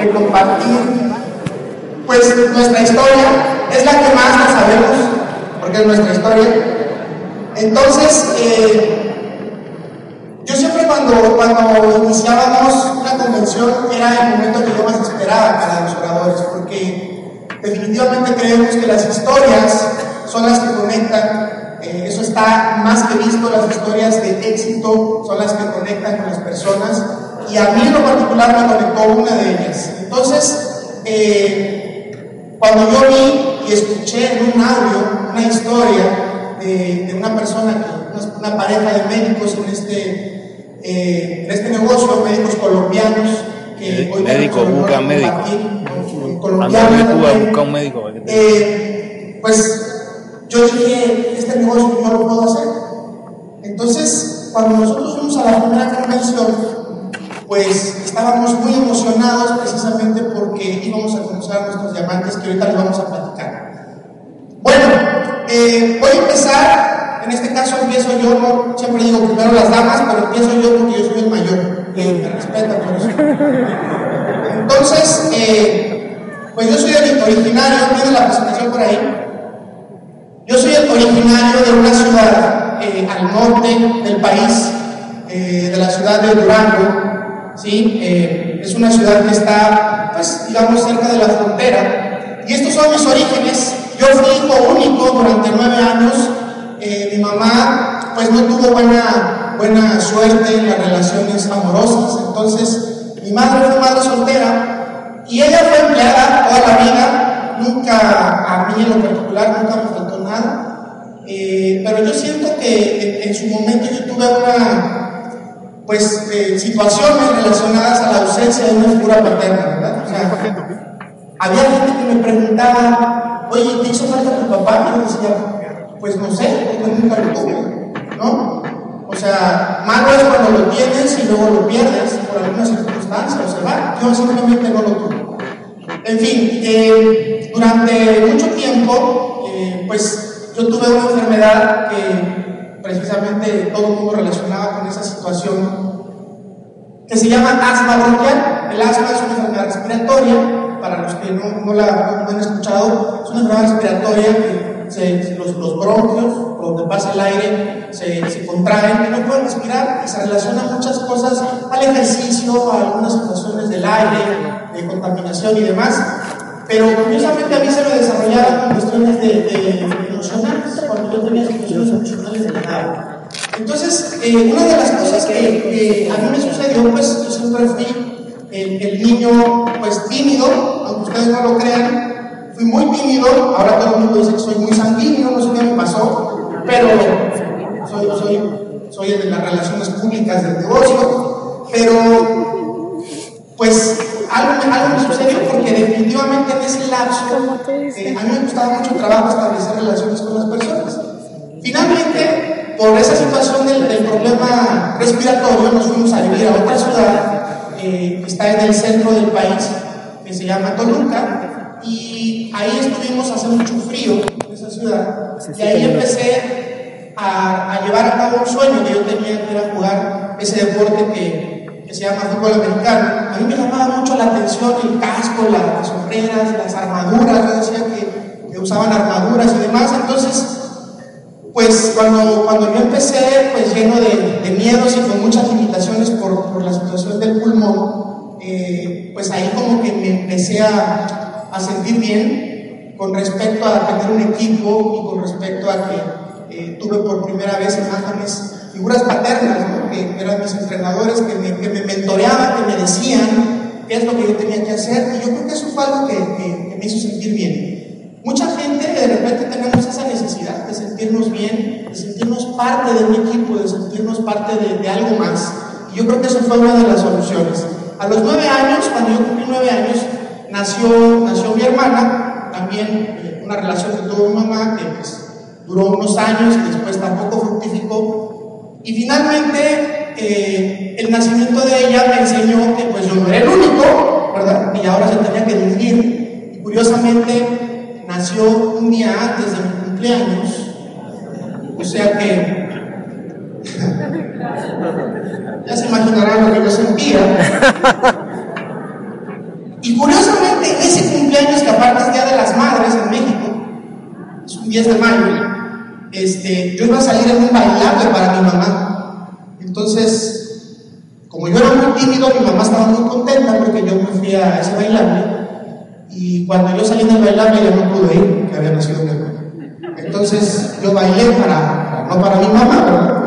de compartir pues nuestra historia, es la que más la sabemos, porque es nuestra historia. Entonces, eh, yo siempre cuando, cuando iniciábamos una convención era el momento que yo más esperaba para los oradores, porque definitivamente creemos que las historias son las que conectan, eh, eso está más que visto, las historias de éxito son las que conectan con las personas y a mí en lo particular me conectó una de ellas. Entonces, eh, cuando yo vi y escuché en un audio una historia de, una persona, que, una, pareja de médicos en este, eh, en este negocio, médicos colombianos, que hoy médico busca médico. Colombiano, un médico. Eh, pues yo dije, este negocio yo lo puedo hacer. Entonces, cuando nosotros fuimos a la primera convención, pues estábamos muy emocionados precisamente porque íbamos a conocer nuestros diamantes que ahorita les vamos a platicar. Bueno, eh, voy a empezar, en este caso empiezo yo, siempre digo primero las damas, pero empiezo yo porque yo soy el mayor, que me respetan por eso. Entonces, eh, pues yo soy el originario, tiene la presentación por ahí. Yo soy el originario de una ciudad eh, al norte del país, de la ciudad de Durango, ¿sí? Eh, es una ciudad que está, pues, digamos, cerca de la frontera. Y estos son mis orígenes. Yo fui hijo único durante nueve años. Eh, mi mamá, pues, no tuvo buena, buena suerte en las relaciones amorosas. Entonces, mi madre fue madre soltera y ella fue empleada toda la vida. Nunca, a mí en lo particular, nunca me faltó nada. Eh, pero yo siento que en su momento yo tuve una pues eh, situaciones relacionadas a la ausencia de una figura paterna, ¿verdad? O sea, había gente que me preguntaba, oye, ¿te hizo falta tu papá? Y yo decía, pues no sé, porque nunca lo tuve, ¿no? O sea, malo es cuando lo tienes y luego lo pierdes por alguna circunstancia o se va. Yo simplemente no lo tuve. En fin, eh, durante mucho tiempo, eh, pues yo tuve una enfermedad que precisamente todo el mundo relacionaba con esa situación, que se llama asma bronquial. El asma es una enfermedad respiratoria, para los que no, no la han escuchado, es una enfermedad respiratoria que los, los, bronquios, por donde pasa el aire, se, se, contraen y no pueden respirar y se relacionan muchas cosas al ejercicio, a algunas situaciones del aire, de contaminación y demás. Pero curiosamente a mí se me desarrollaron cuestiones de, emocionales, cuando yo tenía situaciones emocionales de la Entonces, eh, una de las cosas que, a mí me sucedió, pues yo siempre fui el, niño pues tímido, aunque ustedes no lo crean, fui muy tímido, ahora todo el mundo dice que soy muy sanguíneo, no sé qué me pasó, pero soy, soy, soy el de las relaciones públicas del negocio, pero pues algo, me sucedió porque definitivamente en ese lapso eh, a mí me gustaba mucho trabajo establecer relaciones con las personas. Finalmente, por esa situación del, problema respiratorio, nos fuimos a vivir a otra ciudad eh, que está en el centro del país, que se llama Toluca, y ahí estuvimos hace mucho frío en esa ciudad, y ahí empecé a, a llevar a cabo un sueño que yo tenía, que era jugar ese deporte que que se llama fútbol americano, a mí me llamaba mucho la atención el casco, las sombreras, las armaduras, yo decía que, que, usaban armaduras y demás, entonces, pues cuando, cuando yo empecé, pues lleno de, miedos y con muchas limitaciones por, por la situación del pulmón, eh, pues ahí como que me empecé a, sentir bien con respecto a tener un equipo y con respecto a que eh, tuve por primera vez imágenes figuras paternas, que eran mis entrenadores, que me, que me, mentoreaban, que me decían qué es lo que yo tenía que hacer, y yo creo que eso fue algo que, me hizo sentir bien. Mucha gente de repente tenemos esa necesidad de sentirnos bien, de sentirnos parte de un equipo, de sentirnos parte de, de algo más. Y yo creo que eso fue una de las soluciones. A los nueve años, cuando yo cumplí nueve años, nació, nació mi hermana, también eh, una relación que tuvo mi mamá, que pues, duró unos años y después tampoco fructificó, y finalmente, eh, el nacimiento de ella me enseñó que pues yo no era el único, ¿verdad? Y ahora se tenía que dividir. Y curiosamente, nació un día antes de mi cumpleaños. O sea que ya se imaginarán lo que yo sentía. Y curiosamente, en ese cumpleaños, que aparte es Día de las Madres en México, es un 10 de mayo, este, yo iba a salir en un bailable para mi mamá. Entonces, como yo era muy tímido, mi mamá estaba muy contenta porque yo me fui a ese bailable. Y cuando yo salí del bailable ya no pude ir, que había nacido mi hermano. Entonces yo bailé para, no para mi mamá, ¿verdad?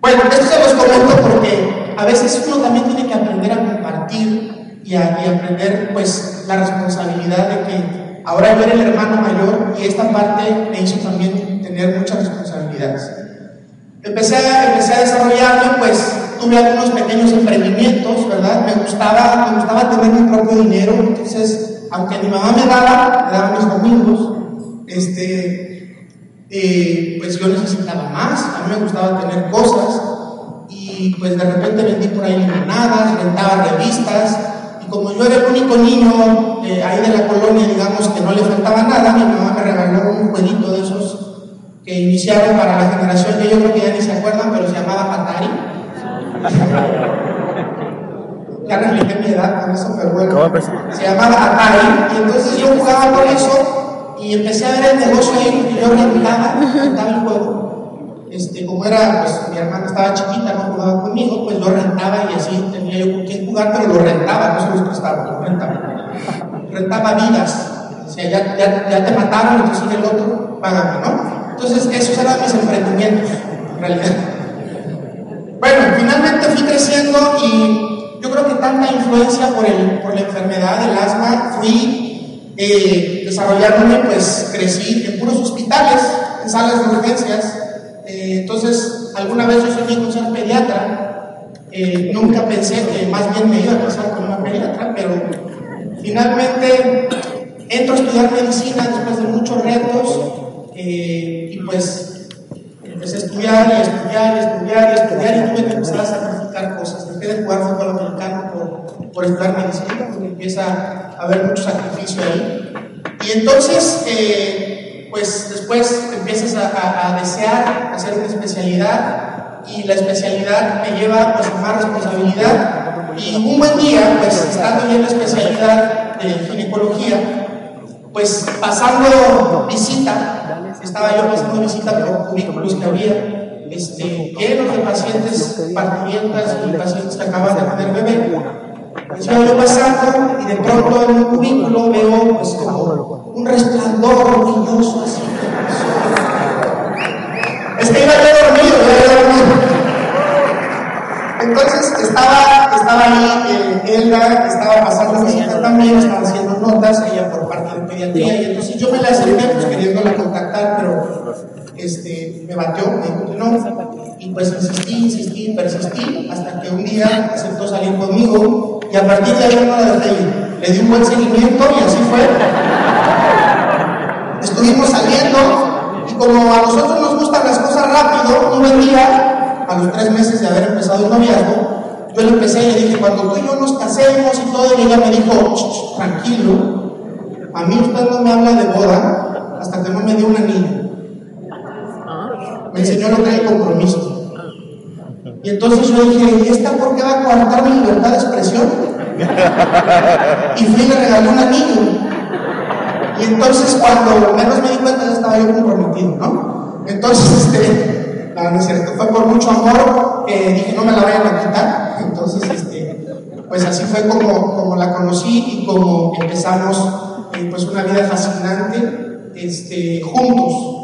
Bueno, esto se los comento porque a veces uno también tiene que aprender a compartir y, a, y aprender pues la responsabilidad de que ahora yo era el hermano mayor y esta parte me hizo también tener muchas responsabilidades. Empecé empecé a desarrollarme, pues tuve algunos pequeños emprendimientos, ¿verdad? Me gustaba, me gustaba tener mi propio dinero, entonces, aunque mi mamá me daba, me daba mis domingos, este, eh, pues yo necesitaba más, a mí me gustaba tener cosas y pues de repente vendí por ahí limonadas, rentaba revistas y como yo era el único niño eh, ahí de la colonia, digamos que no le faltaba nada, mi mamá me regaló un jueguito de esos que iniciaron para la generación que yo creo que ya ni se acuerdan, pero se llamaba Atari. Ya reflejé mi edad con eso, pero bueno, se llamaba Atari y entonces yo jugaba con eso y empecé a ver el negocio ahí porque yo rentaba, rentaba el juego. Este, como era, pues mi hermana estaba chiquita, no jugaba conmigo, pues lo rentaba y así tenía yo con quién jugar, pero lo rentaba, no se los prestaba, lo rentaba. Rentaba vidas. O sea, ya, ya, ya te mataron, entonces el otro, págame, ¿no? Entonces, esos eran mis emprendimientos, en realidad. Bueno, finalmente fui creciendo y yo creo que tanta influencia por, el, por la enfermedad del asma, fui eh, desarrollándome, pues crecí en puros hospitales, en salas de urgencias. Eh, entonces, alguna vez yo soñé con ser pediatra. Eh, nunca pensé que más bien me iba a casar con una pediatra, pero finalmente entro a estudiar medicina después de muchos retos y pues empecé a estudiar y estudiar y estudiar y estudiar y tuve que empezar a sacrificar cosas. Dejé de jugar fútbol americano por, por estudiar medicina porque empieza a haber mucho sacrificio ahí. Y entonces, eh, pues después empiezas a, a, desear hacer una especialidad y la especialidad me lleva pues, a más responsabilidad. Y un buen día, pues estando en la especialidad de ginecología, pues pasando visita, estaba yo pasando visita por cubículos que había, este, llenos de pacientes parturientas y pacientes que acaban de tener bebé. Estaba yo pasando y de pronto en un cubículo veo pues como un resplandor luminoso así. Es que iba yo dormido, dormido. Entonces estaba, estaba ahí eh, Elda, estaba pasando visita también, estaba haciendo notas, ella por parte de pediatría, y entonces yo me la acerqué pues queriéndola contactar, pero este, me batió, me dijo que no, y pues insistí, insistí, persistí, hasta que un día aceptó salir conmigo, y a partir de ahí no la dejé. Le di un buen seguimiento y así fue. Estuvimos saliendo, y como a nosotros nos gustan las cosas rápido, un buen día, a los tres meses de haber empezado el noviazgo, yo le empecé y le dije, cuando tú y yo nos casemos y todo, y ella me dijo, tranquilo, a mí usted no me habla de boda hasta que no me dio una niña me enseñó lo que era el compromiso. Y entonces yo dije, ¿y esta por qué va a coartar mi libertad de expresión? Y fui y le regalé un anillo. Y entonces cuando menos me di cuenta ya estaba yo comprometido, ¿no? Entonces, este, la no es cierto, fue por mucho amor que dije, no me la vayan a quitar. Entonces, este, pues así fue como, como la conocí y como empezamos eh, pues una vida fascinante este, juntos.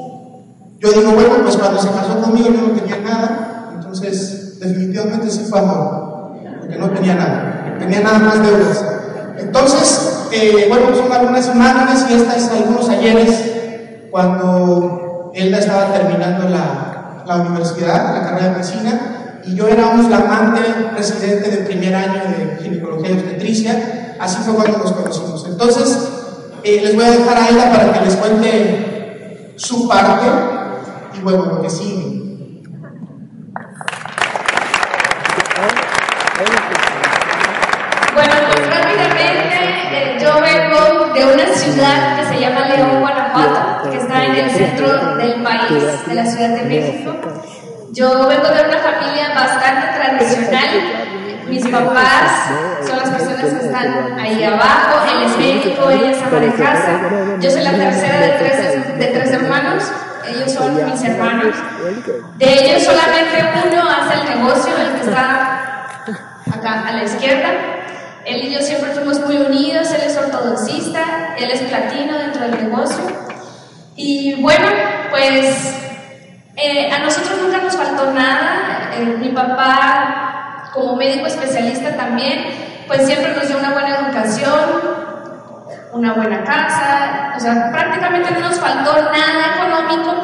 Yo digo, bueno, pues cuando se casó conmigo yo no tenía nada, entonces definitivamente sí fue amor, porque no tenía nada, tenía nada más deudas. Entonces, eh, bueno, son algunas imágenes y estas algunos ayeres cuando Elda estaba terminando la, la universidad, la carrera de medicina, y yo era un flamante presidente del primer año de ginecología y obstetricia, así fue cuando nos conocimos. Entonces, eh, les voy a dejar a Elda para que les cuente su parte y bueno, lo que sigue. Bueno, pues rápidamente, eh, yo vengo de una ciudad que se llama León, Guanajuato, que está en el centro del país, de la Ciudad de México. Yo vengo de una familia bastante tradicional. Mis papás son las personas que están ahí abajo, él es médico, ella es ama de casa. Yo soy la tercera de tres, de tres hermanos, ellos son mis hermanos. De ellos solamente uno hace el negocio, el que está acá a la izquierda. Él y yo siempre fuimos muy unidos, él es ortodoxista, él es platino dentro del negocio. Y bueno, pues eh, a nosotros nunca nos faltó nada. Eh, mi papá, como médico especialista también, pues siempre nos dio una buena educación, una buena casa, o sea, prácticamente no nos faltó nada económico,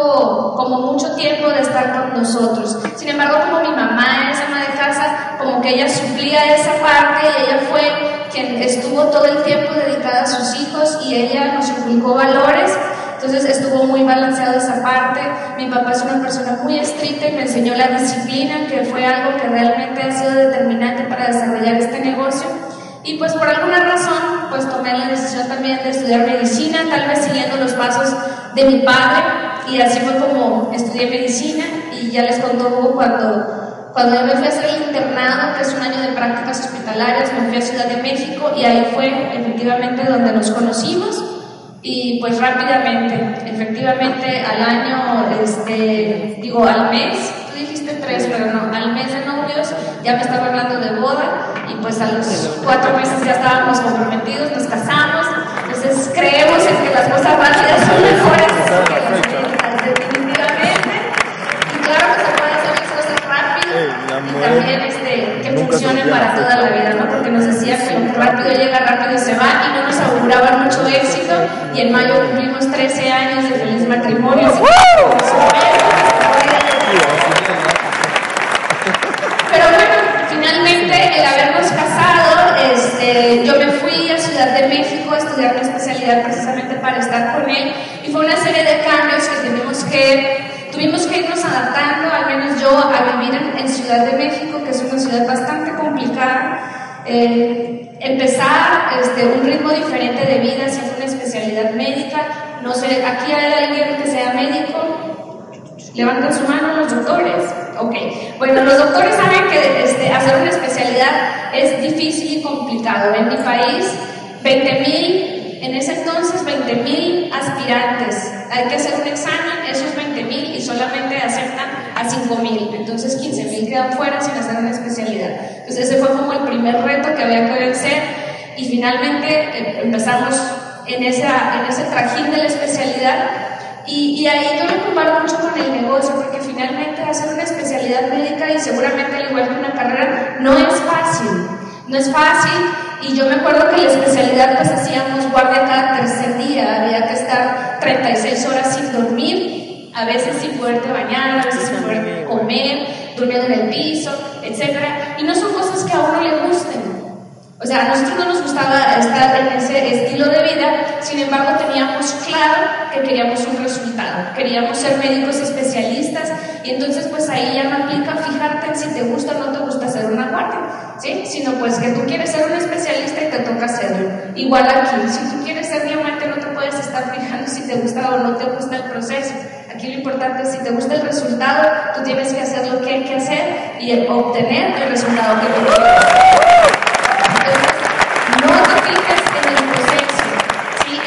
tuvo como mucho tiempo de estar con nosotros. Sin embargo, como mi mamá es ama de casa, como que ella suplía esa parte y ella fue quien estuvo todo el tiempo dedicada a sus hijos y ella nos inculcó valores. Entonces estuvo muy balanceado esa parte. Mi papá es una persona muy estricta y me enseñó la disciplina, que fue algo que realmente ha sido determinante para desarrollar este negocio. Y pues por alguna razón, pues tomé la decisión también de estudiar medicina, tal vez siguiendo los pasos de mi padre. Y así fue como estudié medicina y ya les contó cuando, cuando yo me fui a hacer el internado, que es un año de prácticas hospitalarias, me fui a Ciudad de México y ahí fue efectivamente donde nos conocimos. Y pues rápidamente, efectivamente al año, este, digo al mes, tú dijiste tres, pero no, al mes de novios ya me estaba hablando de boda y pues a los cuatro meses ya estábamos comprometidos, nos casamos, entonces creemos en que las cosas rápidas son mejores también este, que funcionen para toda la vida, ¿no? Porque nos decía que lo rápido llega, rápido se va y no nos auguraban mucho éxito. Y en mayo cumplimos 13 años de feliz matrimonio. Pero bueno, finalmente el habernos casado, este, yo me fui a Ciudad de México a estudiar una especialidad precisamente para estar con él. Y fue una serie de cambios que tenemos que, tuvimos que irnos adaptando, al menos yo, a vivir en, en Ciudad de México, que es una ciudad bastante complicada. Eh, empezar este, un ritmo diferente de vida, haciendo una especialidad médica. No sé, aquí hay alguien que sea médico. Levantan su mano los doctores. Ok. Bueno, los doctores saben que este, hacer una especialidad es difícil y complicado. En mi país, 20 mil, en ese entonces, 20 mil aspirantes. Hay que hacer un examen, solamente aceptan a 5 mil. Entonces, 15 mil quedan fuera sin hacer una especialidad. Entonces, ese fue como el primer reto que había que vencer. Y finalmente eh, empezamos en, esa, en ese trajín de la especialidad. Y, y, ahí yo lo comparo mucho con el negocio, porque finalmente hacer una especialidad médica y seguramente al igual que una carrera no es fácil. No es fácil. Y yo me acuerdo que la especialidad pues hacíamos guardia cada tercer día, había que estar 36 horas sin dormir, a veces sin poderte bañar, a veces sin poder comer, durmiendo en el piso, etc. Y no son cosas que a uno le gusten. O sea, a nosotros no nos gustaba estar en ese estilo de vida, sin embargo teníamos claro que queríamos un resultado, queríamos ser médicos especialistas y entonces pues ahí ya no aplica fijarte en si te gusta o no te gusta hacer una guardia, ¿sí? Sino pues que tú quieres ser un especialista y te toca hacerlo. Igual aquí, si tú quieres ser diamante no te puedes estar fijando si te gusta o no te gusta el proceso. Aquí lo importante es si te gusta el resultado, tú tienes que hacer lo que hay que hacer y obtener el resultado que tú quieres. No te fijes en el proceso,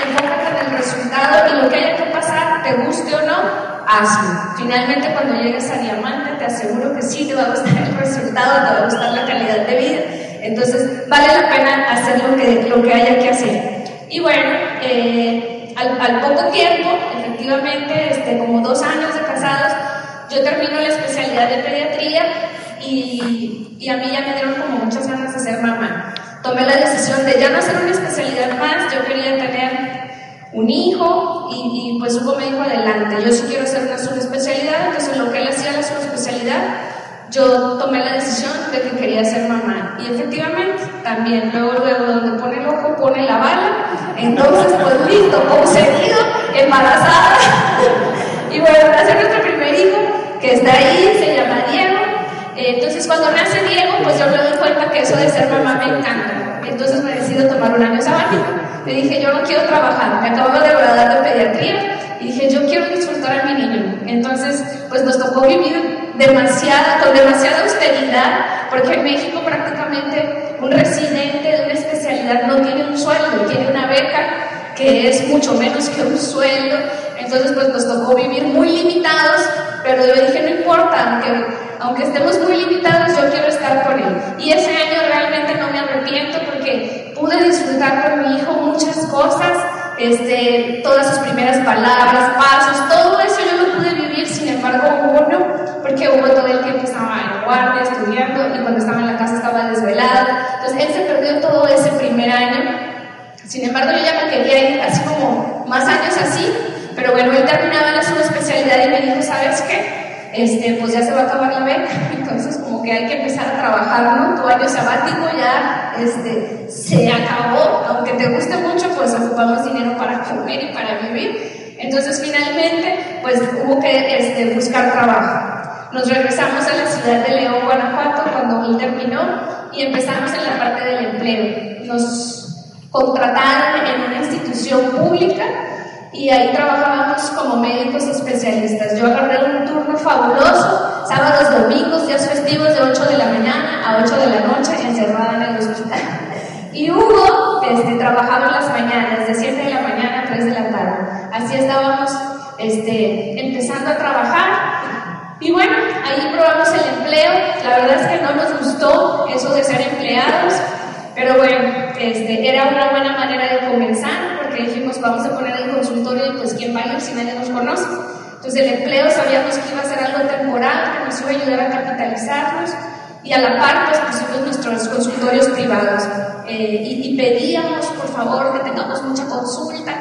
enfócate en el resultado y lo que haya que pasar, te guste o no, hazlo. Finalmente, cuando llegues a diamante, te aseguro que sí te va a gustar el resultado, te va a gustar la calidad de vida. Entonces, vale la pena hacer lo que, lo que haya que hacer. Y bueno, eh, al, poco tiempo, efectivamente, este, como dos años de casados, yo termino la especialidad de pediatría y, a mí ya me dieron como muchas ganas de ser mamá. Tomé la decisión de ya no hacer una especialidad más, yo quería tener un hijo y, pues Hugo me adelante, yo sí quiero hacer una subespecialidad, entonces lo que él hacía la subespecialidad, yo tomé la decisión de que quería ser mamá y efectivamente también luego luego donde pone el ojo pone la bala, entonces pues listo, concedido, embarazada y bueno, nace nuestro primer hijo que está ahí, se llama Diego entonces, cuando nace Diego, pues yo me doy cuenta que eso de ser mamá me encanta. Entonces me decido tomar un año sabático. Le dije, yo no quiero trabajar, me acabo de graduar de pediatría y dije, yo quiero disfrutar a mi niño. Entonces, pues nos tocó vivir demasiada, con demasiada austeridad, porque en México prácticamente un residente de una especialidad no tiene un sueldo, tiene una beca que es mucho menos que un sueldo, entonces pues nos tocó vivir muy limitados, pero yo dije, no importa, aunque, aunque estemos muy limitados, yo quiero estar con él. Y ese año realmente no me arrepiento porque pude disfrutar con mi hijo muchas cosas, este, todas sus primeras palabras, pasos, todo eso yo lo pude vivir, sin embargo Hugo no, porque Hugo todo el tiempo estaba en guardia, estudiando, y cuando estaba en la casa estaba desvelado, entonces él se perdió todo ese primer año, sin embargo yo ya me quería ir así como más años así, pero bueno, él terminaba su especialidad y me dijo, ¿sabes qué? Este, pues ya se va a acabar la beca, entonces como que hay que empezar a trabajar, ¿no? Tu año sabático ya este, se acabó, aunque te guste mucho, pues ocupamos dinero para comer y para vivir. Entonces finalmente, pues hubo que este, buscar trabajo. Nos regresamos a la ciudad de León, Guanajuato, cuando él terminó, y empezamos en la parte del empleo. Nos contrataron en una institución pública y ahí trabajábamos como médicos especialistas. Yo agarré un turno fabuloso, sábados, domingos, días festivos de 8 de la mañana a 8 de la noche, encerrada en el hospital. Y Hugo este, trabajaba en las mañanas, de 7 de la mañana a 3 de la tarde. Así estábamos este, empezando a trabajar. Y bueno, ahí probamos el empleo. La verdad es que no nos gustó eso de ser empleados, pero bueno, este, era una buena manera de comenzar porque dijimos, vamos a poner el consultorio y pues quién va a ir si nadie nos conoce. Entonces el empleo sabíamos que iba a ser algo temporal, que nos iba a ayudar a capitalizarnos y a la par pues pusimos nuestros consultorios privados eh, y, pedíamos por favor que tengamos mucha consulta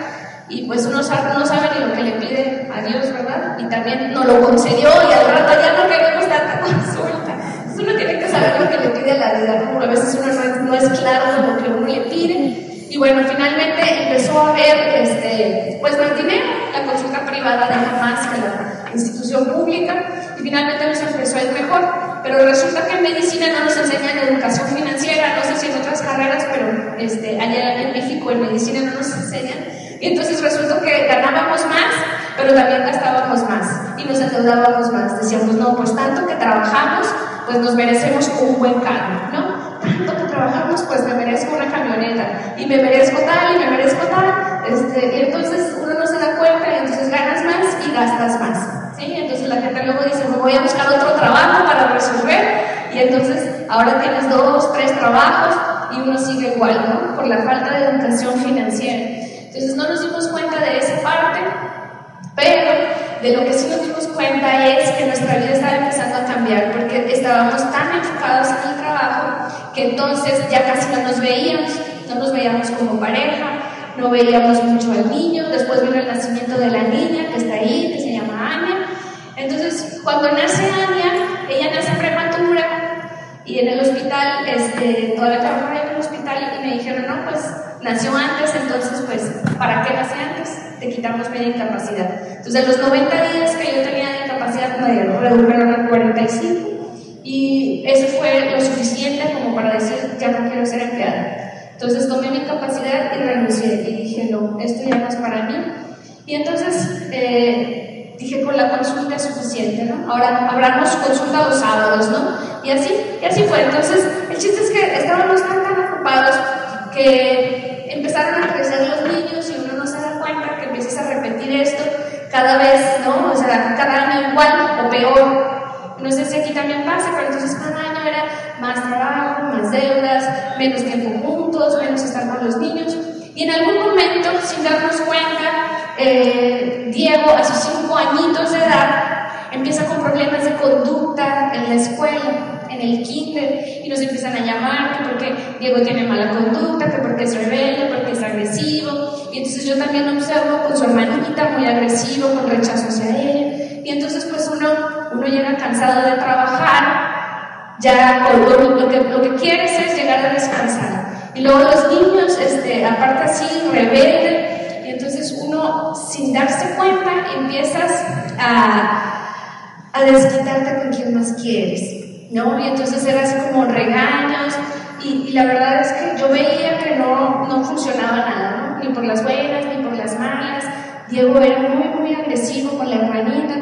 y pues uno sabe, no sabe ni lo que le pide a Dios, ¿verdad? Y también nos lo concedió y al rato ya no queremos tanta consulta. Entonces uno tiene que saber lo que le pide a la vida, como a veces uno no no es claro de lo que uno le pide y bueno, finalmente empezó a haber este, pues más dinero, la consulta privada deja más que la institución pública y finalmente nos empezó a ir mejor. Pero resulta que en medicina no nos enseñan educación financiera, no sé si en otras carreras, pero este, allá en México en medicina no nos enseñan. Y entonces resultó que ganábamos más, pero también gastábamos más y nos endeudábamos más. Decíamos, no, pues tanto que trabajamos, pues nos merecemos un buen cargo, ¿no? tanto que trabajamos, pues me merezco una camioneta, y me merezco tal, y me merezco tal, este, y entonces uno no se da cuenta, y entonces ganas más y gastas más, ¿sí? Entonces la gente luego dice, me voy a buscar otro trabajo para resolver, y entonces ahora tienes dos, tres trabajos, y uno sigue igual, ¿no? Por la falta de educación financiera. Entonces no nos dimos cuenta de esa parte, pero de lo que sí nos dimos cuenta es que nuestra vida estaba empezando a cambiar porque estábamos tan enfocados en el trabajo que entonces ya casi no nos veíamos, no nos veíamos como pareja, no veíamos mucho al niño, después vino el nacimiento de la niña que está ahí, que se llama Anya. Entonces, cuando nace Anya, ella nace prematura y en el hospital, este, trabajaba en el hospital y me dijeron, no, pues nació antes, entonces, pues, ¿para qué nace antes? te quitamos media incapacidad. Entonces, los 90 días que yo tenía de incapacidad, me redujeron a 45. Y eso fue lo suficiente como para decir, ya no quiero ser empleada. Entonces tomé mi capacidad y renuncié. Y dije, no, esto ya no es para mí. Y entonces eh, dije, con la consulta es suficiente, ¿no? Ahora habrá consulta los sábados, ¿no? Y así, y así fue. Entonces, el chiste es que estábamos tan, tan ocupados que empezaron a crecer los niños y uno no se da cuenta que empiezas a repetir esto cada vez, ¿no? O sea, cada año igual o peor. No sé si aquí también pasa, pero entonces cada año era más trabajo, más deudas, menos tiempo juntos, menos estar con los niños. Y en algún momento, sin darnos cuenta, eh, Diego, a sus cinco añitos de edad, empieza con problemas de conducta en la escuela en el kinder y nos empiezan a llamar que porque Diego tiene mala conducta, que porque es rebelde, porque es agresivo. Y entonces yo también observo con su hermanita muy agresivo, con rechazo hacia ella. Y entonces pues uno, uno llega cansado de trabajar, ya lo, lo, que, lo que quieres es llegar a descansar. Y luego los niños, este, aparte así, rebelden, y entonces uno, sin darse cuenta, empiezas a, a desquitarte con quien más quieres. ¿no? Y entonces era así como regaños, y, la verdad es que yo veía que no, no funcionaba nada, ¿no? Ni por las buenas, ni por las malas. Diego era muy, muy agresivo con la hermanita,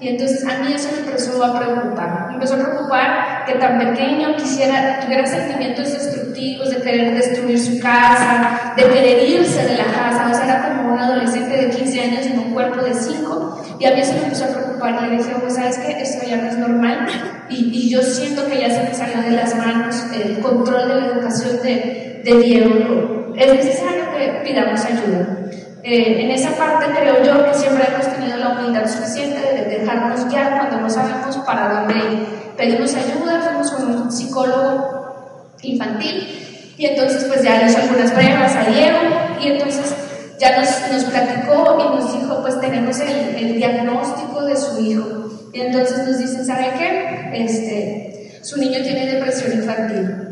y entonces a mí eso me empezó a preocupar. Me empezó a preocupar que tan pequeño quisiera, tuviera sentimientos destructivos, de querer destruir su casa, de querer irse de la casa. O sea, era como un adolescente de 15 años en un cuerpo de 5. Y a mí eso me empezó a preocupar. Y dije, pues, ¿sabes qué? Esto ya no es normal. Y, y yo siento que ya se me salió de las manos el control de la educación de, de Diego. Es necesario que pidamos ayuda. Eh, en esa parte creo yo que siempre hemos tenido la humildad suficiente de dejarnos guiar cuando no sabemos para dónde ir. Pedimos ayuda, fuimos con un psicólogo infantil y entonces pues ya le hizo algunas pruebas a Diego y entonces ya nos, nos platicó y nos dijo pues tenemos el, el, diagnóstico de su hijo. Y entonces nos dicen, ¿sabe qué? Este, su niño tiene depresión infantil.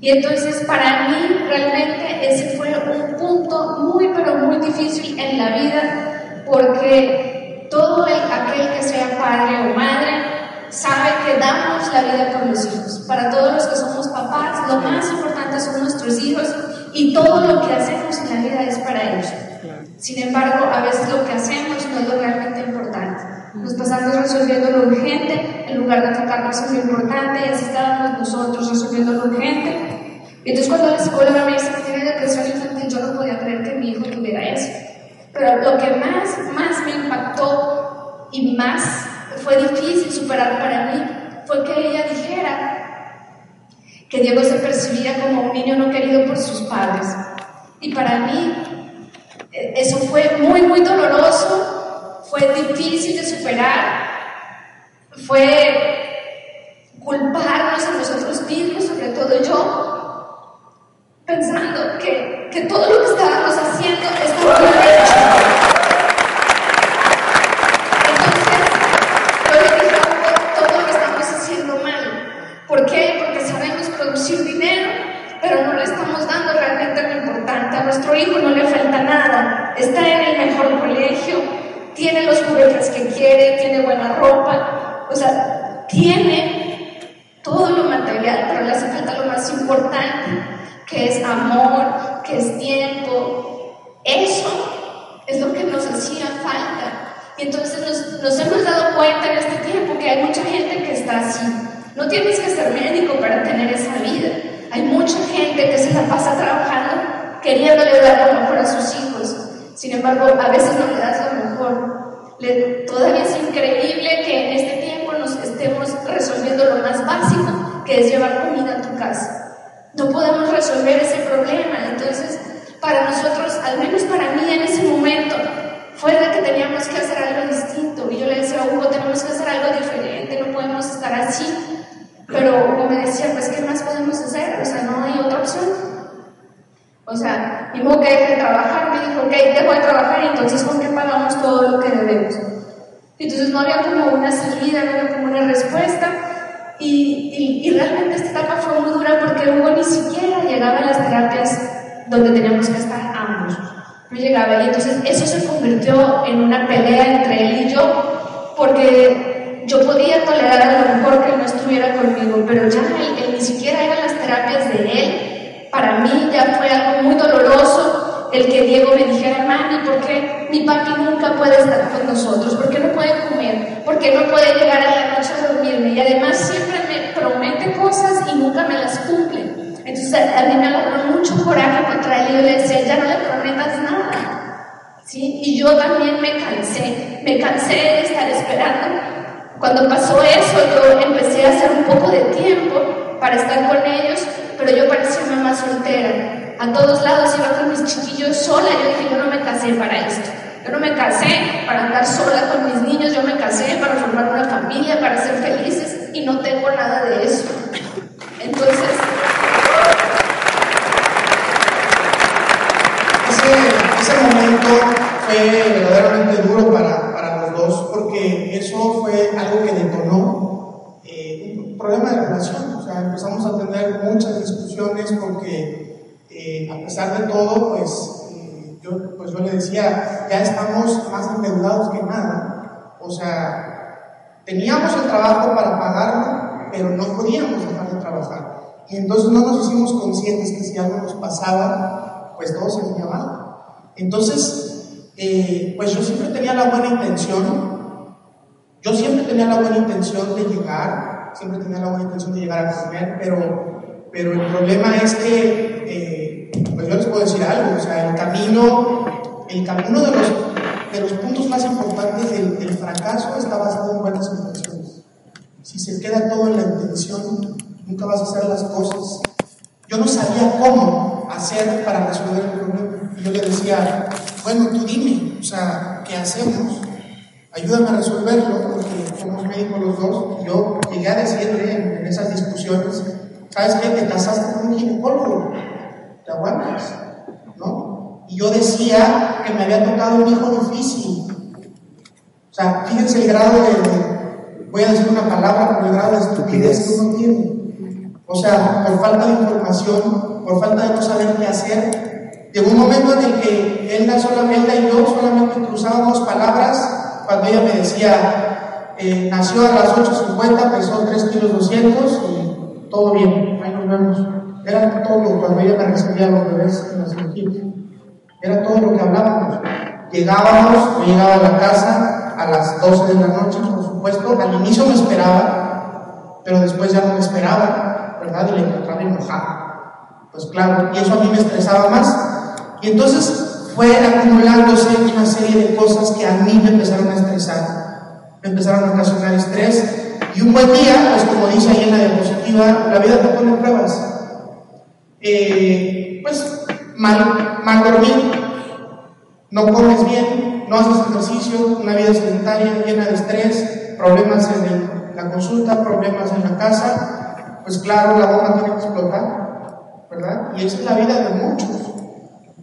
Y entonces para mí realmente ese fue un punto muy pero muy difícil en la vida porque todo el, aquel que sea padre o madre sabe que damos la vida por los hijos. Para todos los que somos papás, lo más importante son nuestros hijos y todo lo que hacemos en la vida es para ellos. Sin embargo, a veces lo que hacemos no es lo realmente importante. Nos pasamos resolviendo lo urgente en lugar de enfocarnos en lo importante y así estábamos nosotros resolviendo lo urgente. Y entonces cuando la psicóloga me dice que tiene depresión infantil, yo no podía creer que mi hijo tuviera eso. Pero lo que más, más me impactó y más fue difícil superar para mí fue que ella dijera que Diego se percibía como un niño no querido por sus padres. Y para mí eh, eso fue muy, muy doloroso fue difícil de superar, fue culparnos a nosotros mismos, sobre todo yo, pensando que, que todo lo que estábamos haciendo estaba mal hecho. Entonces, yo le dije todo lo que estamos haciendo mal. ¿Por qué? Porque sabemos producir dinero, pero no le estamos dando realmente lo importante. A nuestro hijo no le falta nada. Está en el mejor colegio, tiene los juguetes que quiere, tiene buena ropa, o sea, tiene todo lo material, pero le hace falta lo más importante, que es amor, que es tiempo. Eso es lo que nos hacía falta. Y entonces nos, nos hemos dado cuenta en este tiempo que hay mucha gente que está así. No tienes que ser médico para tener esa vida. Hay mucha gente que se la pasa trabajando queriéndole dar lo mejor a sus hijos. Sin embargo, a veces no le das lo mejor. Le, todavía es increíble que en este tiempo nos estemos resolviendo lo más básico, que es llevar comida a tu casa. No podemos resolver ese problema. Entonces, para nosotros, al menos para mí en ese momento, fue de que teníamos que hacer algo distinto. Y yo le decía a Hugo, tenemos que hacer algo diferente, no podemos estar así. Pero Hugo me decía, pues, ¿qué más podemos hacer? O sea, no hay otra opción. O sea, dijo que deje de trabajar, me dijo, ok, dejo de trabajar y entonces ¿con qué pagamos todo lo que debemos? Entonces no había como una salida, no había como una respuesta. Y, y, realmente esta etapa fue muy dura porque Hugo ni siquiera llegaba a las terapias donde teníamos que estar ambos. No llegaba y entonces eso se convirtió en una pelea entre él y yo porque yo podía tolerar a lo mejor que él no estuviera conmigo, pero ya él, él ni siquiera eran las terapias de él para mí ya fue algo muy doloroso el que Diego me dijera, mami, ¿por qué mi papi nunca puede estar con nosotros? ¿Por qué no puede comer? ¿Por qué no puede llegar a la noche a dormirme? Y además siempre me promete cosas y nunca me las cumple. Entonces a mí me agarró mucho coraje contra él y yo le decía, ya no le prometas nada. ¿Sí? Y yo también me cansé, me cansé de estar esperando. Cuando pasó eso, yo empecé a hacer un poco de tiempo para estar con ellos pero yo parecía mamá soltera. A todos lados iba con mis chiquillos sola. Yo dije, yo no me casé para esto. Yo no me casé para andar sola con mis niños, yo me casé para formar una familia, para ser felices y no tengo nada de eso. Entonces... Ese, ese momento fue verdaderamente duro para, para, los dos porque eso fue algo que detonó eh, un problema de relación empezamos a tener muchas discusiones porque eh, a pesar de todo, pues, eh, yo, pues yo le decía, ya estamos más endeudados que nada. O sea, teníamos el trabajo para pagarlo, pero no podíamos dejar de trabajar. Y entonces no nos hicimos conscientes que si algo nos pasaba, pues todo se veía mal. Entonces, eh, pues yo siempre tenía la buena intención Yo siempre tenía la buena intención de llegar, siempre tenía la buena intención de llegar a comer, pero, pero el problema es que, yo les puedo decir algo, o sea, el camino, el camino de los, de los puntos más importantes del, fracaso está basado en buenas intenciones. Si se queda todo en la intención, nunca vas a hacer las cosas. Yo no sabía cómo hacer para resolver el problema. Y yo le decía, bueno, tú dime, o sea, ¿qué hacemos? Ayúdame a resolverlo, porque somos médicos los dos. Yo llegué a decirle en esas discusiones, ¿sabes qué? Te casaste con un ginecólogo, aguantas, ¿no? Y yo decía que me había tocado un hijo difícil. O sea, fíjense el grado de, voy a decir una palabra, pero el grado de estupidez que uno tiene. O sea, por falta de información, por falta de no saber qué hacer. Llegó un momento en el que Elda, y yo solamente cruzábamos palabras cuando ella me decía, eh, nació a las 8.50, pesó 3 kilos 200 y todo bien, ahí nos vemos. Era todo cuando ella me recibía los bebés en la cirugía. Era todo lo que hablábamos. Llegábamos, yo llegaba a la casa a las 12 de la noche, por supuesto. Al inicio me esperaba, pero después ya no me esperaba, ¿verdad? Y le encontraba enojada. Pues claro, y eso a mí me estresaba más. Y entonces fue acumulándose una serie de cosas que a mí me empezaron a estresar, me empezaron a ocasionar estrés. Y un buen día, pues como dice ahí en la diapositiva, la vida te pone pruebas. Eh, pues mal, mal dormir, no comes bien, no haces ejercicio, una vida sedentaria llena de estrés, problemas en la consulta, problemas en la casa, pues claro, la bomba tiene que explotar, ¿verdad? Y esa es la vida de muchos.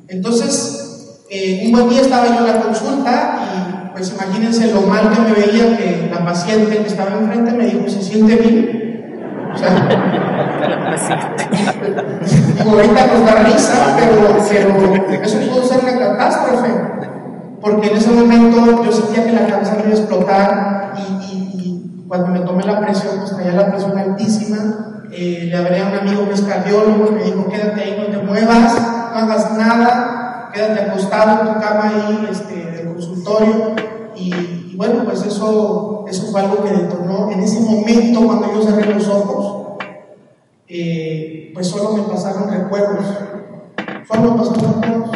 Entonces, eh, un buen día estaba yo en la consulta y pues imagínense lo mal que me veía que la paciente que estaba enfrente me dijo, ¿se siente bien? Ahorita nos da risa, pero, pero eso pudo ser una catástrofe, porque en ese momento yo sentía que la cabeza me iba a explotar y, cuando me tomé la presión, pues traía la presión altísima. Eh, le hablé a un amigo que es cardiólogo y me dijo, quédate ahí, no te muevas, no hagas nada, quédate acostado en tu cama ahí este, del consultorio. Y, bueno, pues eso, eso fue algo que detonó en ese momento cuando yo cerré los ojos, eh, pues solo me pasaron recuerdos, solo me pasaron recuerdos.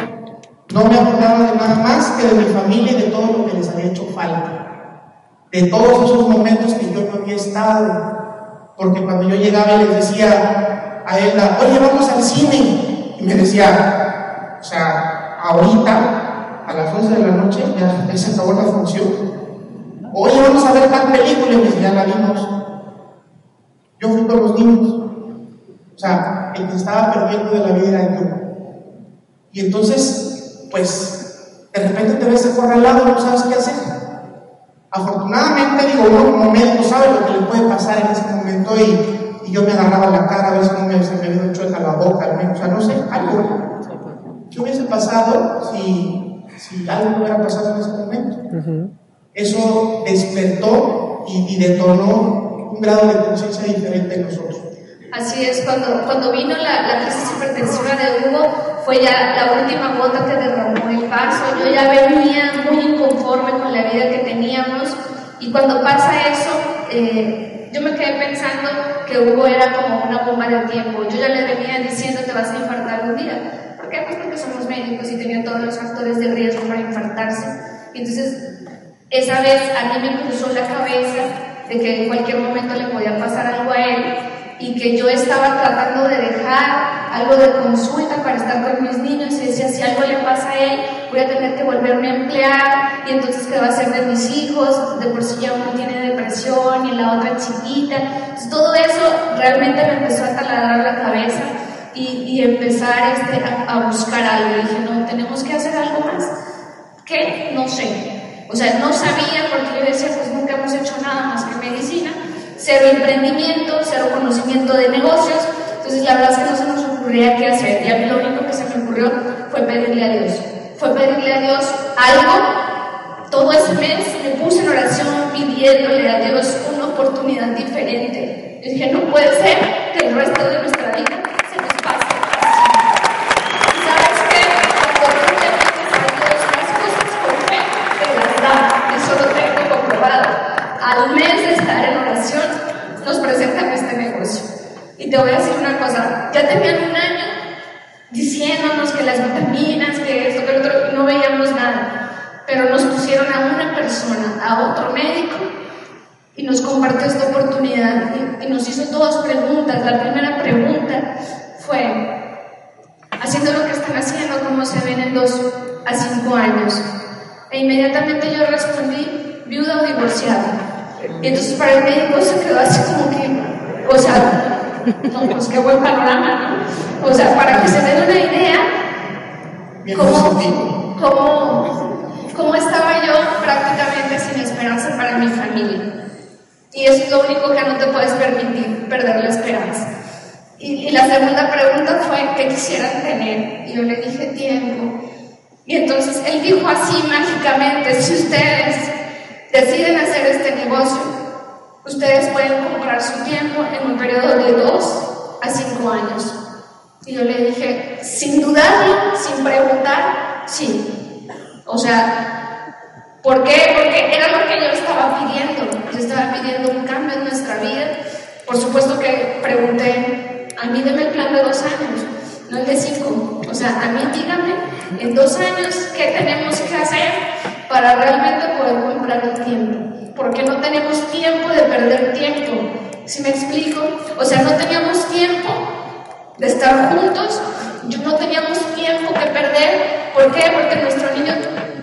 No me acordaba de nada más que de mi familia y de todo lo que les había hecho falta, de todos esos momentos que yo no había estado, porque cuando yo llegaba y les decía a Elda, oye, vamos al cine, y me decía, o sea, ahorita, a las 11 de la noche, ya, ya se acabó la función. Oye, vamos a ver tal película, y ya la vimos. Yo fui con los niños. O sea, el que estaba perdiendo de la vida era yo. Y entonces, pues, de repente te ves acorralado y no sabes qué hacer. Afortunadamente, digo, uno médico sabe lo que le puede pasar en ese momento y, yo me agarraba la cara, a veces como me, se me chueca la boca, al menos, o sea, no sé, algo. ¿Qué hubiese pasado si, si algo hubiera pasado en ese momento? Uh. Eso despertó y, y detonó un grado de conciencia diferente en nosotros. Así es, cuando, cuando vino la, la, crisis hipertensiva de Hugo, fue ya la última gota que derramó el vaso. Yo ya venía muy inconforme con la vida que teníamos y cuando pasa eso, eh, yo me quedé pensando que Hugo era como una bomba de tiempo. Yo ya le venía diciendo te vas a infartar un día. ¿Por qué? Pues porque somos médicos y tenían todos los factores de riesgo para infartarse. Entonces, esa vez a mí me cruzó la cabeza de que en cualquier momento le podía pasar algo a él y que yo estaba tratando de dejar algo de consulta para estar con mis niños y decía, si algo le pasa a él, voy a tener que volverme a emplear y entonces qué va a hacer de mis hijos, de por sí ya uno tiene depresión y la otra chiquita. Entonces, todo eso realmente me empezó a taladrar la cabeza y, y empezar este, a, a, buscar algo. Y dije, no, tenemos que hacer algo más. ¿Qué? No sé. O sea, no sabía porque yo decía, pues nunca hemos hecho nada más que medicina cero emprendimiento, cero conocimiento de negocios. Entonces, la verdad es que no se nos ocurría qué hacer. Y a mí lo único que se me ocurrió fue pedirle a Dios. Fue pedirle a Dios algo. Todo ese mes me puse en oración pidiéndole a Dios una oportunidad diferente. Yo dije, no puede ser que el resto de nuestra vida te voy a decir una cosa, ya tenían un año diciéndonos que las vitaminas, que esto, que lo otro, no veíamos nada, pero nos pusieron a una persona, a otro médico, y nos compartió esta oportunidad y, nos hizo dos preguntas. La primera pregunta fue, haciendo lo que están haciendo, cómo se ven en dos a cinco años. E inmediatamente yo respondí, viuda o divorciada. Y entonces para el médico se quedó así como que, o sea, no, pues qué buen panorama, ¿no? O sea, para que se den una idea, cómo, cómo, cómo estaba yo prácticamente sin esperanza para mi familia. Y es lo único que no te puedes permitir, perder la esperanza. Y, y la segunda pregunta fue, ¿qué quisieran tener? Y yo le dije, tiempo. Y entonces él dijo así mágicamente, si ustedes deciden hacer este negocio, ustedes pueden comprar su tiempo en un periodo de dos a cinco años. Y yo le dije, sin dudarlo, sin preguntar, sí. O sea, ¿por qué? Porque era lo que yo estaba pidiendo. Yo estaba pidiendo un cambio en nuestra vida. Por supuesto que pregunté, a mí deme el plan de dos años, no el de cinco. O sea, a mí dígame, en dos años, ¿qué tenemos que hacer para realmente poder comprar el tiempo? Porque no tenemos tiempo de perder tiempo. ¿Sí me explico? O sea, no teníamos tiempo de estar juntos, no teníamos tiempo que perder. ¿Por qué? Porque nuestro niño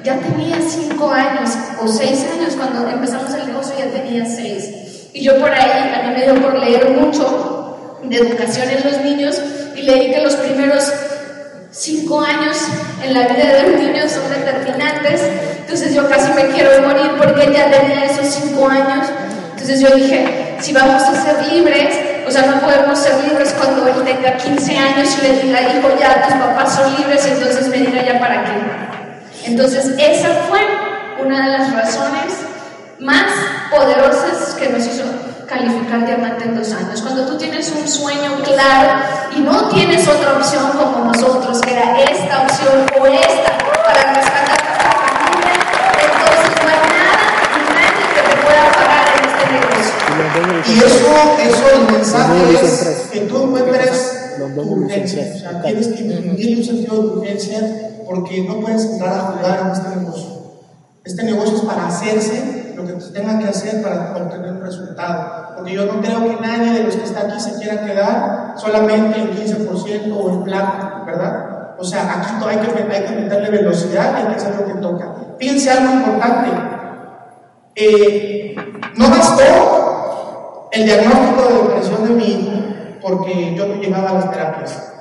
ya tenía cinco años o seis años cuando empezamos el negocio, ya tenía seis. Y yo por ahí, a mí me dio por leer mucho de educación en los niños y leí que los primeros cinco años en la vida de los niños son determinantes. Entonces yo casi me quiero morir porque ya tenía esos cinco años. Entonces yo dije, si vamos a ser libres, o sea, no podemos ser libres cuando él tenga 15 años y le diga, hijo, ya tus papás son libres, entonces me diga ya para qué. Entonces esa fue una de las razones más poderosas que nos hizo calificar diamante en dos años. Cuando tú tienes un sueño claro y no tienes otra opción como nosotros, que era esta opción o esta para rescatar Y eso, eso el mensaje es que tú encuentres tu urgencia. O sea, tienes que vivir un sentido de urgencia porque no puedes entrar a jugar en este negocio. Este negocio es para hacerse lo que se tenga que hacer para obtener un resultado. Porque yo no creo que nadie de los que está aquí se quiera quedar solamente en 15% o en plata, ¿verdad? O sea, aquí hay que, hay que meterle velocidad, hay que hacer lo que toca. Fíjense algo importante. Eh, no bastó el diagnóstico de depresión de mi hijo porque yo no llevaba las terapias.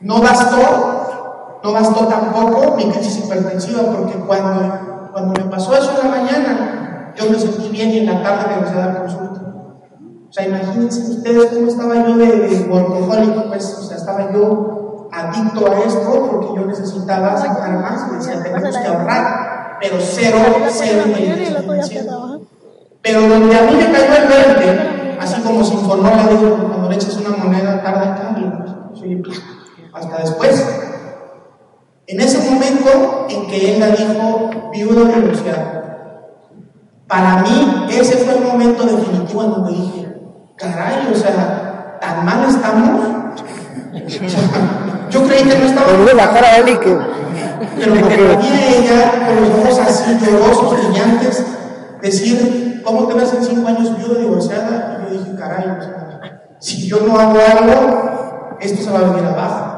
No bastó, no bastó tampoco mi crisis hipertensiva porque cuando, cuando me pasó eso en la mañana, yo me sentí bien y en la tarde me empecé a dar consulta. O sea, imagínense ustedes cómo estaba yo de workaholic, pues, o sea, estaba yo adicto a esto porque yo necesitaba sacar más y decía, tenemos que ahorrar, pero cero, cero inteligencia. Pero donde a mí me cayó el 20, así como se informó la digo, cuando le echas una moneda tarda en cambio, soy hasta después. En ese momento en que él la dijo, viuda divorciada, para mí ese fue el momento definitivo en donde dije, caray, o sea, tan mal estamos. yo creí que no estaba. Pero la cara él y que. Pero que venía ella con los ojos así llorosos, brillantes, decir, ¿cómo te ves en cinco años viuda divorciada? Y yo dije, caray, o sea, si yo no hago algo, esto se va a venir abajo.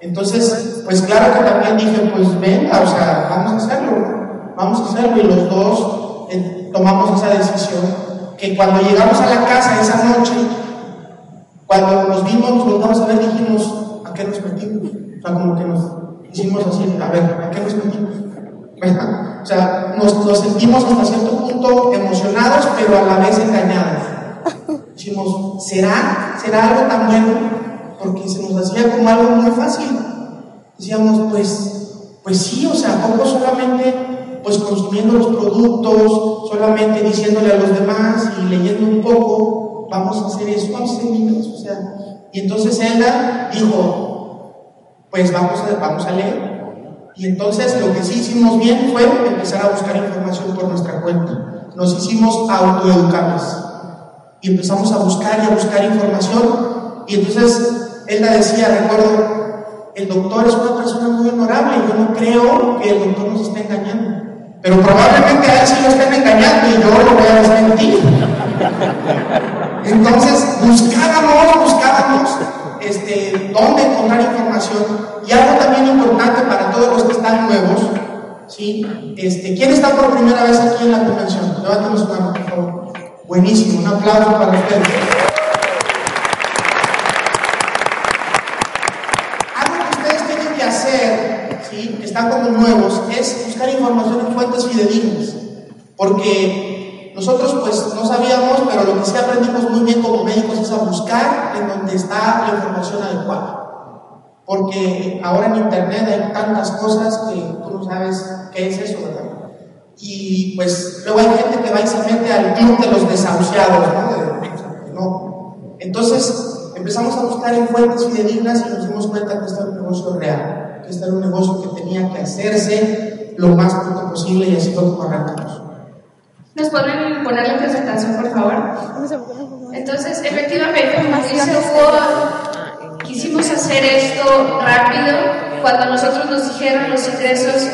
Entonces, pues claro que también dije, pues venga, o sea, vamos a hacerlo, vamos a hacerlo. Y los dos eh, tomamos esa decisión, que cuando llegamos a la casa esa noche, cuando nos vimos, nos volvamos a ver, dijimos, ¿a qué nos metimos? O sea, como que nos hicimos así, a ver, ¿a qué nos metimos? ¿Verdad? O sea, nos, sentimos hasta cierto punto emocionados, pero a la vez engañados. Dijimos, ¿será? ¿Será algo tan bueno? Porque se nos hacía como algo muy fácil. Decíamos, pues, pues sí, o sea, poco solamente pues consumiendo los productos, solamente diciéndole a los demás y leyendo un poco, vamos a hacer eso, vamos o sea. Y entonces ella dijo, pues vamos a leer. Y entonces lo que sí hicimos bien fue empezar a buscar información por nuestra cuenta. Nos hicimos autoeducables. Y empezamos a buscar y a buscar información. Y entonces él la decía, recuerdo, el doctor es una persona muy honorable y yo no creo que el doctor nos esté engañando. Pero probablemente a él sí lo estén engañando y yo lo voy a desmentir. Entonces, buscábamos, buscábamos este, dónde encontrar información. Y algo también importante para todos los que están nuevos, ¿sí? Este, ¿Quién está por primera vez aquí en la convención? Levántame su mano, por favor. Buenísimo, un aplauso para ustedes. Algo que ustedes tienen que hacer, ¿sí? que están como nuevos, es buscar información en fuentes fidedignas. Porque nosotros pues no sabíamos, pero lo que sí aprendimos muy bien como médicos es a buscar en donde está la información adecuada. Porque ahora en internet hay tantas cosas que tú no sabes qué es eso, ¿verdad? Y pues luego hay gente que va y se mete al club de los desahuciados, ¿no? no. Entonces empezamos a buscar en fuentes fidedignas y nos dimos cuenta que este era un negocio real, que este era un negocio que tenía que hacerse lo más pronto posible y así fue como arrancamos. ¿Nos pueden poner la presentación, por favor? Entonces, efectivamente, como dice Hugo, quisimos hacer esto rápido. Cuando nosotros nos dijeron los ingresos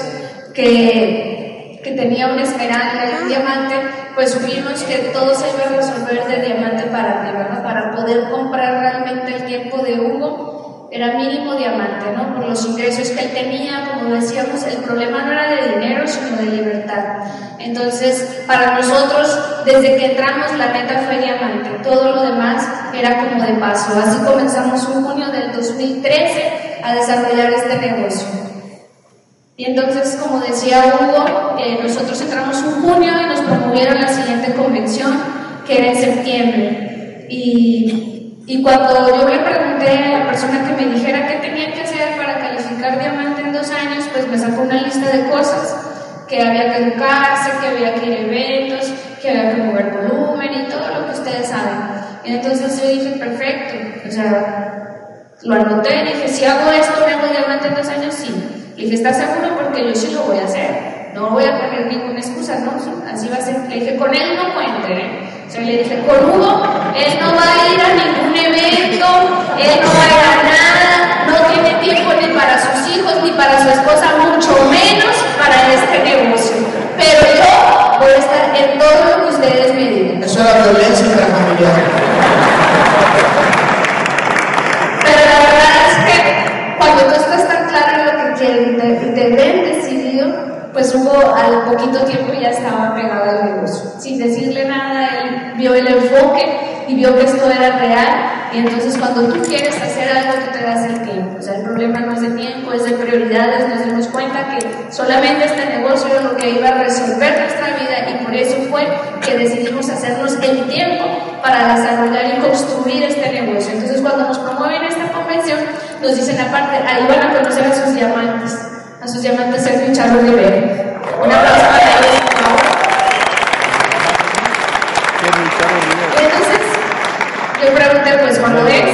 que, que tenía una esmeralda y un diamante, pues supimos que todo se iba a resolver de diamante para arriba, ¿no? Para poder comprar realmente el tiempo de Hugo era mínimo diamante, ¿no? Por los ingresos que él tenía, como decíamos, el problema no era de dinero, sino de libertad. Entonces, para nosotros, desde que entramos, la meta fue diamante, todo lo demás era como de paso. Así comenzamos en junio del 2013 a desarrollar este negocio. Y entonces, como decía Hugo, eh, nosotros entramos en junio y nos promovieron la siguiente convención, que era en septiembre. Y y cuando yo le pregunté a la persona que me dijera qué tenía que hacer para calificar diamante en dos años, pues me sacó una lista de cosas, que había que educarse, que había que ir a eventos, que había que mover volumen y todo lo que ustedes saben. Y entonces yo dije, perfecto, o sea, lo anoté y dije, si hago esto, me hago diamante en dos años, sí. Y dije, ¿estás seguro? Porque yo sí lo voy a hacer. No voy a poner ninguna excusa, no, así va a ser. Le dije, con él no cuenten, ¿eh? Yo le dije, con Hugo, él no va a ir a ningún evento, él no va a ir a nada, no tiene tiempo ni para sus hijos ni para su esposa, mucho menos para este negocio. Pero yo voy a estar en todo lo que ustedes me digan. Eso es la violencia intrafamiliar. Pero la verdad es que cuando tú estás tan claro en lo que y te ven decidido, pues Hugo al poquito tiempo ya estaba pegado al negocio. Sin decirle nada, él vio el enfoque y vio que esto era real. Y entonces cuando tú quieres hacer algo, tú te das el tiempo. O sea, el problema no es de tiempo, es de prioridades. Nos dimos cuenta que solamente este negocio era lo que iba a resolver nuestra vida y por eso fue que decidimos hacernos el tiempo para desarrollar y construir este negocio. Entonces cuando nos promueven esta convención, nos dicen aparte, ahí van a conocer a sus diamantes a sus diamantes Sergio Charro Rivera. Un aplauso para ellos, por favor. Entonces, yo pregunté, pues, ¿cuándo es?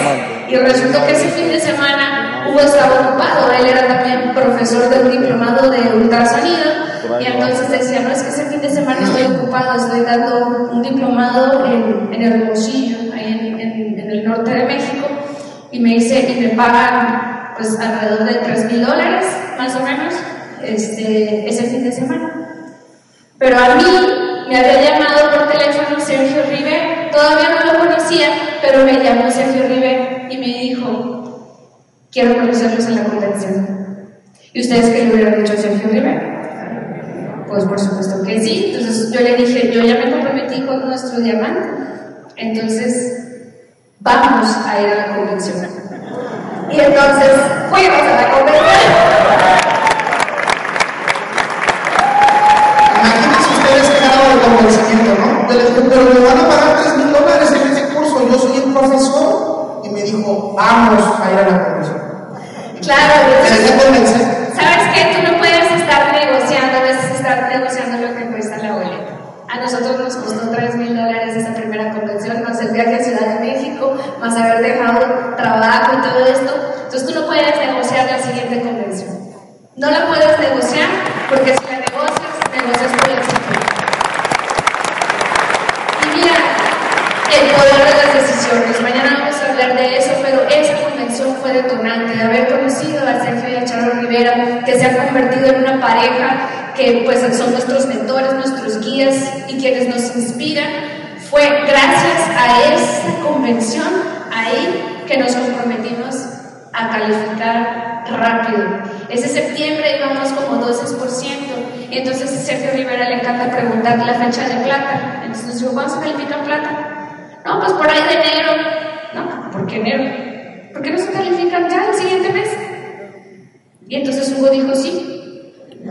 Y resultó que ese fin de semana Hugo estaba ocupado. Él era también profesor de un diplomado de ultrasonido. Y entonces decía, no, es que ese fin de semana estoy ocupado, estoy dando un diplomado en, en Hermosillo, ahí en, en, en el norte de México. Y me dice, y me pagan pues alrededor de 3 mil dólares, más o menos, este, ese fin de semana. Pero a mí me había llamado por teléfono Sergio River, todavía no lo conocía, pero me llamó Sergio River y me dijo, quiero conocerlos en la convención. ¿Y ustedes qué le hubieran dicho a Sergio River? Pues por supuesto que sí. Entonces yo le dije, yo ya me comprometí con nuestro diamante. Entonces, vamos a ir a la convención. Y entonces fuimos a la convención. Imagínense ustedes que grado de convencimiento, ¿no? Yo les dije, pero me van a pagar 3 mil dólares en ese curso, yo soy el profesor. Y me dijo, vamos a ir a la convención. Claro, convencer. ¿Sabes qué? Tú no puedes estar negociando, a veces estar negociando lo que cuesta la boleta. A nosotros nos costó 3 mil dólares esa primera convención, más el viaje a Ciudad de México, más haber dejado y todo esto. Entonces tú no puedes negociar la siguiente convención. No la puedes negociar porque si la negocias, negocias por el. Y mira, el poder de las decisiones. Mañana vamos a hablar de eso, pero esa convención fue detonante de haber conocido a manera, que se han convertido en una pareja que pues son nuestros mentores, nuestros guías y quienes nos inspiran. Fue gracias a esa convención ahí que nos comprometimos a calificar rápido. Ese septiembre íbamos como 12%, y entonces Sergio Rivera le encanta preguntar la fecha de plata. Entonces nos dijo, ¿cuándo se califica plata? No, pues por ahí de enero. No, ¿por qué enero? ¿Por qué no se califican ya el siguiente mes? Y entonces Hugo dijo, sí.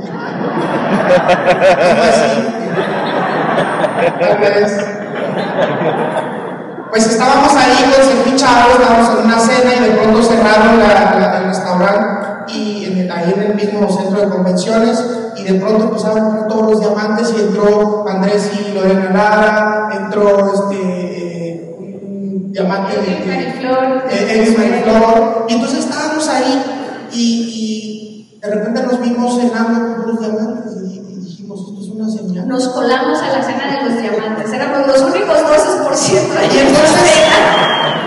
Tal vez. Pues estábamos ahí con Chávez, estábamos en una cena y de pronto cerraron la, el restaurante y en ahí en el mismo centro de convenciones y de pronto empezaron todos los diamantes y entró Andrés y Lorena Lara, entró este eh, un diamante de Eddie Mariflor, y entonces estábamos ahí y, y, de repente nos vimos cenando con los diamantes y, Nos colamos a la cena de los diamantes, éramos los únicos 12% y entonces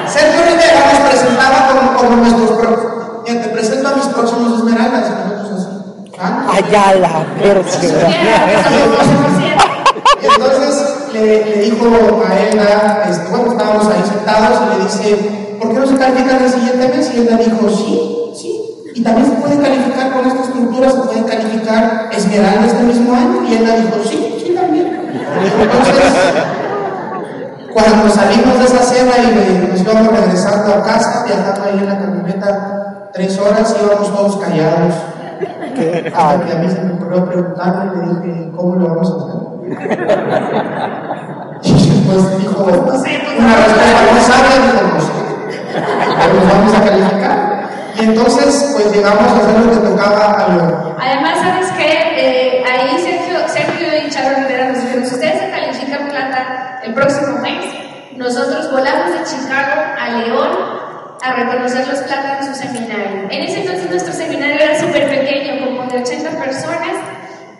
Sergio Rivera nos presentaba como, como nuestros te presento a mis próximos esmeraldas. ¿Ah? Allá la Y entonces le, le, dijo a ella, este, bueno, estábamos ahí sentados y le dice, ¿por qué no se califica el siguiente mes? Y ella dijo, sí. Y también se puede calificar con esta estructura, se puede calificar esmeralda este mismo año. Y ella dijo, sí, sí, también. Entonces, cuando salimos de esa cena y nos íbamos regresando a casa, viajando ahí en la camioneta tres horas íbamos todos callados. Hasta que a mí se me ocurrió preguntarle, le dije, ¿cómo lo vamos a hacer? Y después dijo, una respuesta no sabia, dijo, no sé, nos vamos a calificar. Entonces, pues llegamos a hacer lo que tocaba a León. Además, ¿sabes qué? Eh, ahí Sergio, Sergio y Charo Rivera nos dijeron, si ustedes se califican plata el próximo mes, nosotros volamos de Chicago a León a reconocer los platos en su seminario. En ese entonces nuestro seminario era súper pequeño, como de 80 personas,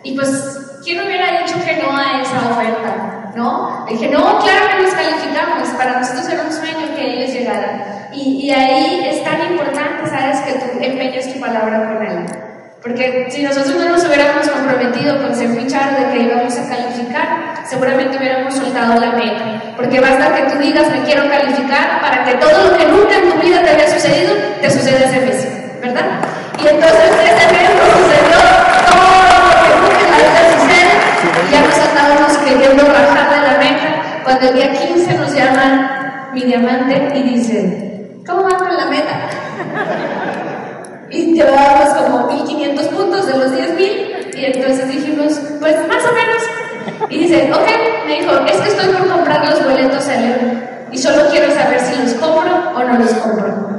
y pues, ¿quién hubiera dicho que no a esa oferta? ¿No? Dije, no, claro que nos calificamos, para nosotros era un sueño que ellos llegaran. Y ahí es tan importante, ¿sabes?, que tú empeñes tu palabra con él. Porque si nosotros no nos hubiéramos comprometido con ser fichar de que íbamos a calificar, seguramente hubiéramos soltado la meta. Porque basta que tú digas me quiero calificar para que todo lo que nunca en tu vida te había sucedido, te suceda ese mes, ¿verdad? Y entonces ese mes nos sucedió todo lo que nunca en la vida sucede y ya nos estábamos queriendo bajar de la meta. Cuando el día 15 nos llaman mi diamante y dicen, ¿cómo va con la meta? Y llevábamos como 1500 puntos de los 10.000 y entonces dijimos, pues más o menos. Y dice, ok, me dijo, es que estoy por comprar los boletos a León y solo quiero saber si los compro o no los compro.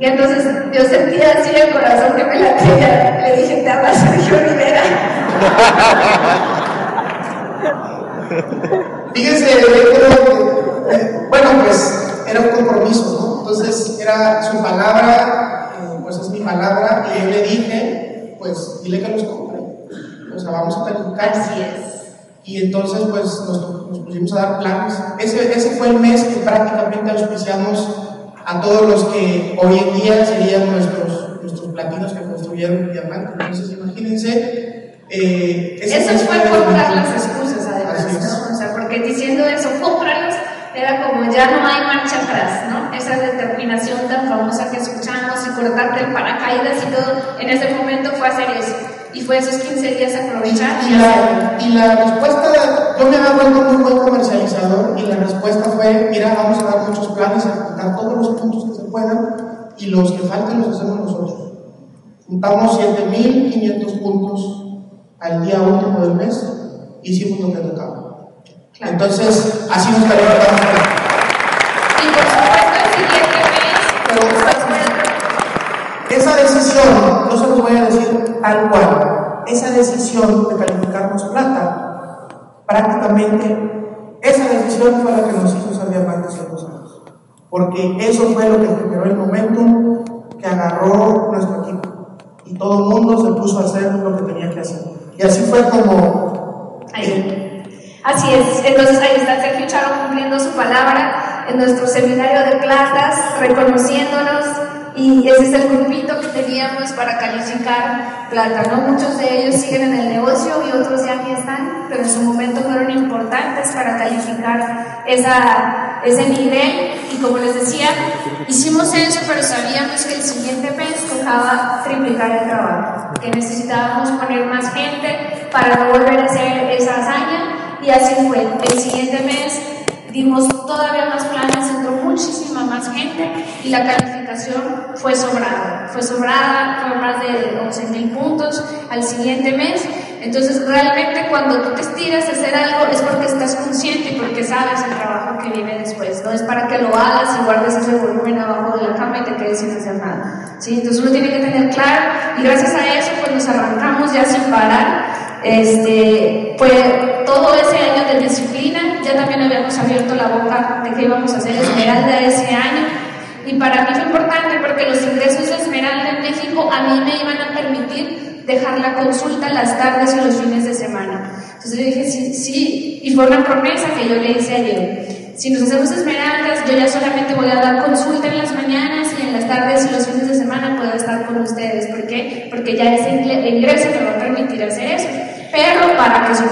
Y entonces yo sentía así el corazón que me latía. Le dije, te amas Sergio Rivera. Fíjense, eh, bueno, pues era un compromiso, ¿no? Entonces era su palabra, eh, pues es mi palabra, y yo le dije, pues dile que los compre. O sea, vamos a calificar. Así es. Y entonces, pues nos, nos, pusimos a dar planes. Ese, ese fue el mes que prácticamente auspiciamos a todos los que hoy en día serían nuestros, nuestros platinos que construyeron el diamante. Entonces, imagínense. Eh, eso fue las excusas, además, ¿no? O sea, porque diciendo eso, cómpralas era como ya no hay marcha atrás, ¿no? Esa determinación tan famosa que escuchamos y cortarte el paracaídas y todo, en ese momento fue hacer eso. Y fue esos 15 días aprovechar. Y, la, y la respuesta, yo me había vuelto muy buen comercializador y la respuesta fue, mira, vamos a dar muchos planes, a juntar todos los puntos que se puedan y los que falten los hacemos nosotros. Juntamos 7.500 puntos al día último del mes, hicimos lo que tocaba. Entonces, así nos calificamos. Y por supuesto, el siguiente mes, esa decisión, no se lo voy a decir tal cual, esa decisión de calificarnos plata, prácticamente, esa decisión fue la que nos hizo ser diamantes en dos años. Porque eso fue lo que generó el momentum que agarró nuestro equipo. Y todo el mundo se puso a hacer lo que tenía que hacer. Y así fue como. Eh, Así es, entonces ahí está Sergio Charo cumpliendo su palabra en nuestro seminario de plantas, reconociéndonos. Y ese es el grupito que teníamos para calificar plata, ¿no? Muchos de ellos siguen en el negocio y otros ya ni están, pero en su momento fueron importantes para calificar ese nivel. Y como les decía, hicimos eso, pero sabíamos que el siguiente mes tocaba triplicar el trabajo, que necesitábamos poner más gente para no volver a hacer esa hazaña y así fue. El siguiente mes dimos todavía más planes, entró muchísima más gente y la calificación fue sobrada. Fue sobrada, fue más de 11 mil puntos al siguiente mes. Entonces, realmente cuando tú te estiras a hacer algo es porque estás consciente y porque sabes el trabajo que viene después. No es para que lo hagas y guardes ese volumen abajo de la cama y te quedes sin hacer nada. ¿sí? Entonces, uno tiene que tener claro y gracias a eso, pues nos arrancamos ya sin parar. Este, fue todo ese año de disciplina, ya también habíamos abierto la boca de que íbamos a hacer Esmeralda ese año. Y para mí fue importante porque los ingresos de Esmeralda en México a mí me iban a permitir dejar la consulta las tardes y los fines de semana. Entonces yo dije, sí, sí, y fue una promesa que yo le hice ayer. Si nos hacemos esmeraldas, yo ya solamente voy a dar consulta en las mañanas y en las tardes y los fines de semana puedo estar con ustedes. ¿Por qué? Porque ya ese ingreso me va a permitir hacer eso pero para que su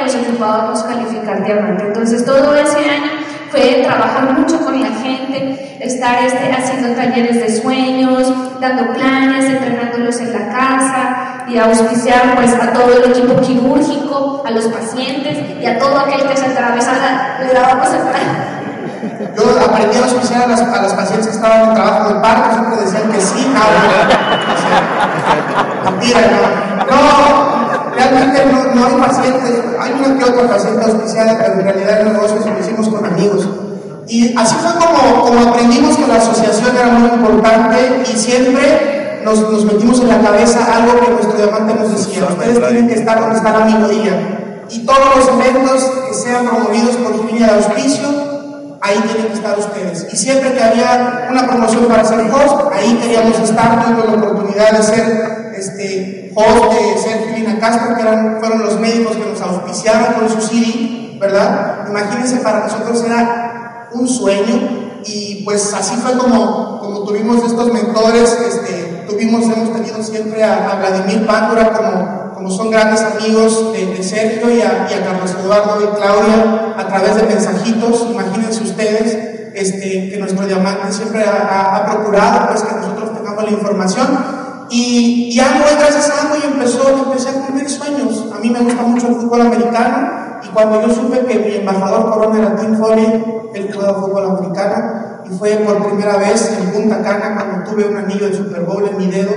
pues ocupábamos calificar diamante. Entonces todo ese año fue trabajar mucho con la gente, estar este, haciendo talleres de sueños, dando planes, entrenándolos en la casa y auspiciar pues a todo el equipo quirúrgico, a los pacientes y a todo aquel que se atravesara, le dábamos el Yo aprendí a auspiciar a las, a las pacientes que estaban en trabajo de parto, siempre decían que sí, no, mentira, no realmente no, no, hay pacientes, hay una que otra paciente auspiciada, pero en realidad el negocio lo hicimos con amigos. Y así fue como, como aprendimos que la asociación era muy importante y siempre nos, nos metimos en la cabeza algo que nuestro diamante nos decía, ustedes tienen que estar donde está la minoría. Y todos los eventos que sean promovidos por línea de auspicio, ahí tienen que estar ustedes. Y siempre que había una promoción para ser host, ahí queríamos estar, tuvimos la oportunidad de ser este, de Sergio Lina Castro, que eran, fueron los médicos que nos auspiciaron con su CD, ¿verdad? Imagínense, para nosotros era un sueño y pues así fue como, como tuvimos estos mentores, este, tuvimos, hemos tenido siempre a, Vladimir Pándora como, como son grandes amigos de, Sergio y a, y Carlos Eduardo y Claudia a través de mensajitos, imagínense ustedes este, que nuestro diamante siempre ha, ha procurado pues que nosotros tengamos la información y, y Amway, gracias a Amway, empezó, empecé a cumplir sueños. A mí me gusta mucho el fútbol americano y cuando yo supe que mi embajador corona era Tim Foley, él jugaba fútbol americano y fue por primera vez en Punta Cana cuando tuve un anillo de Super Bowl en mi dedo.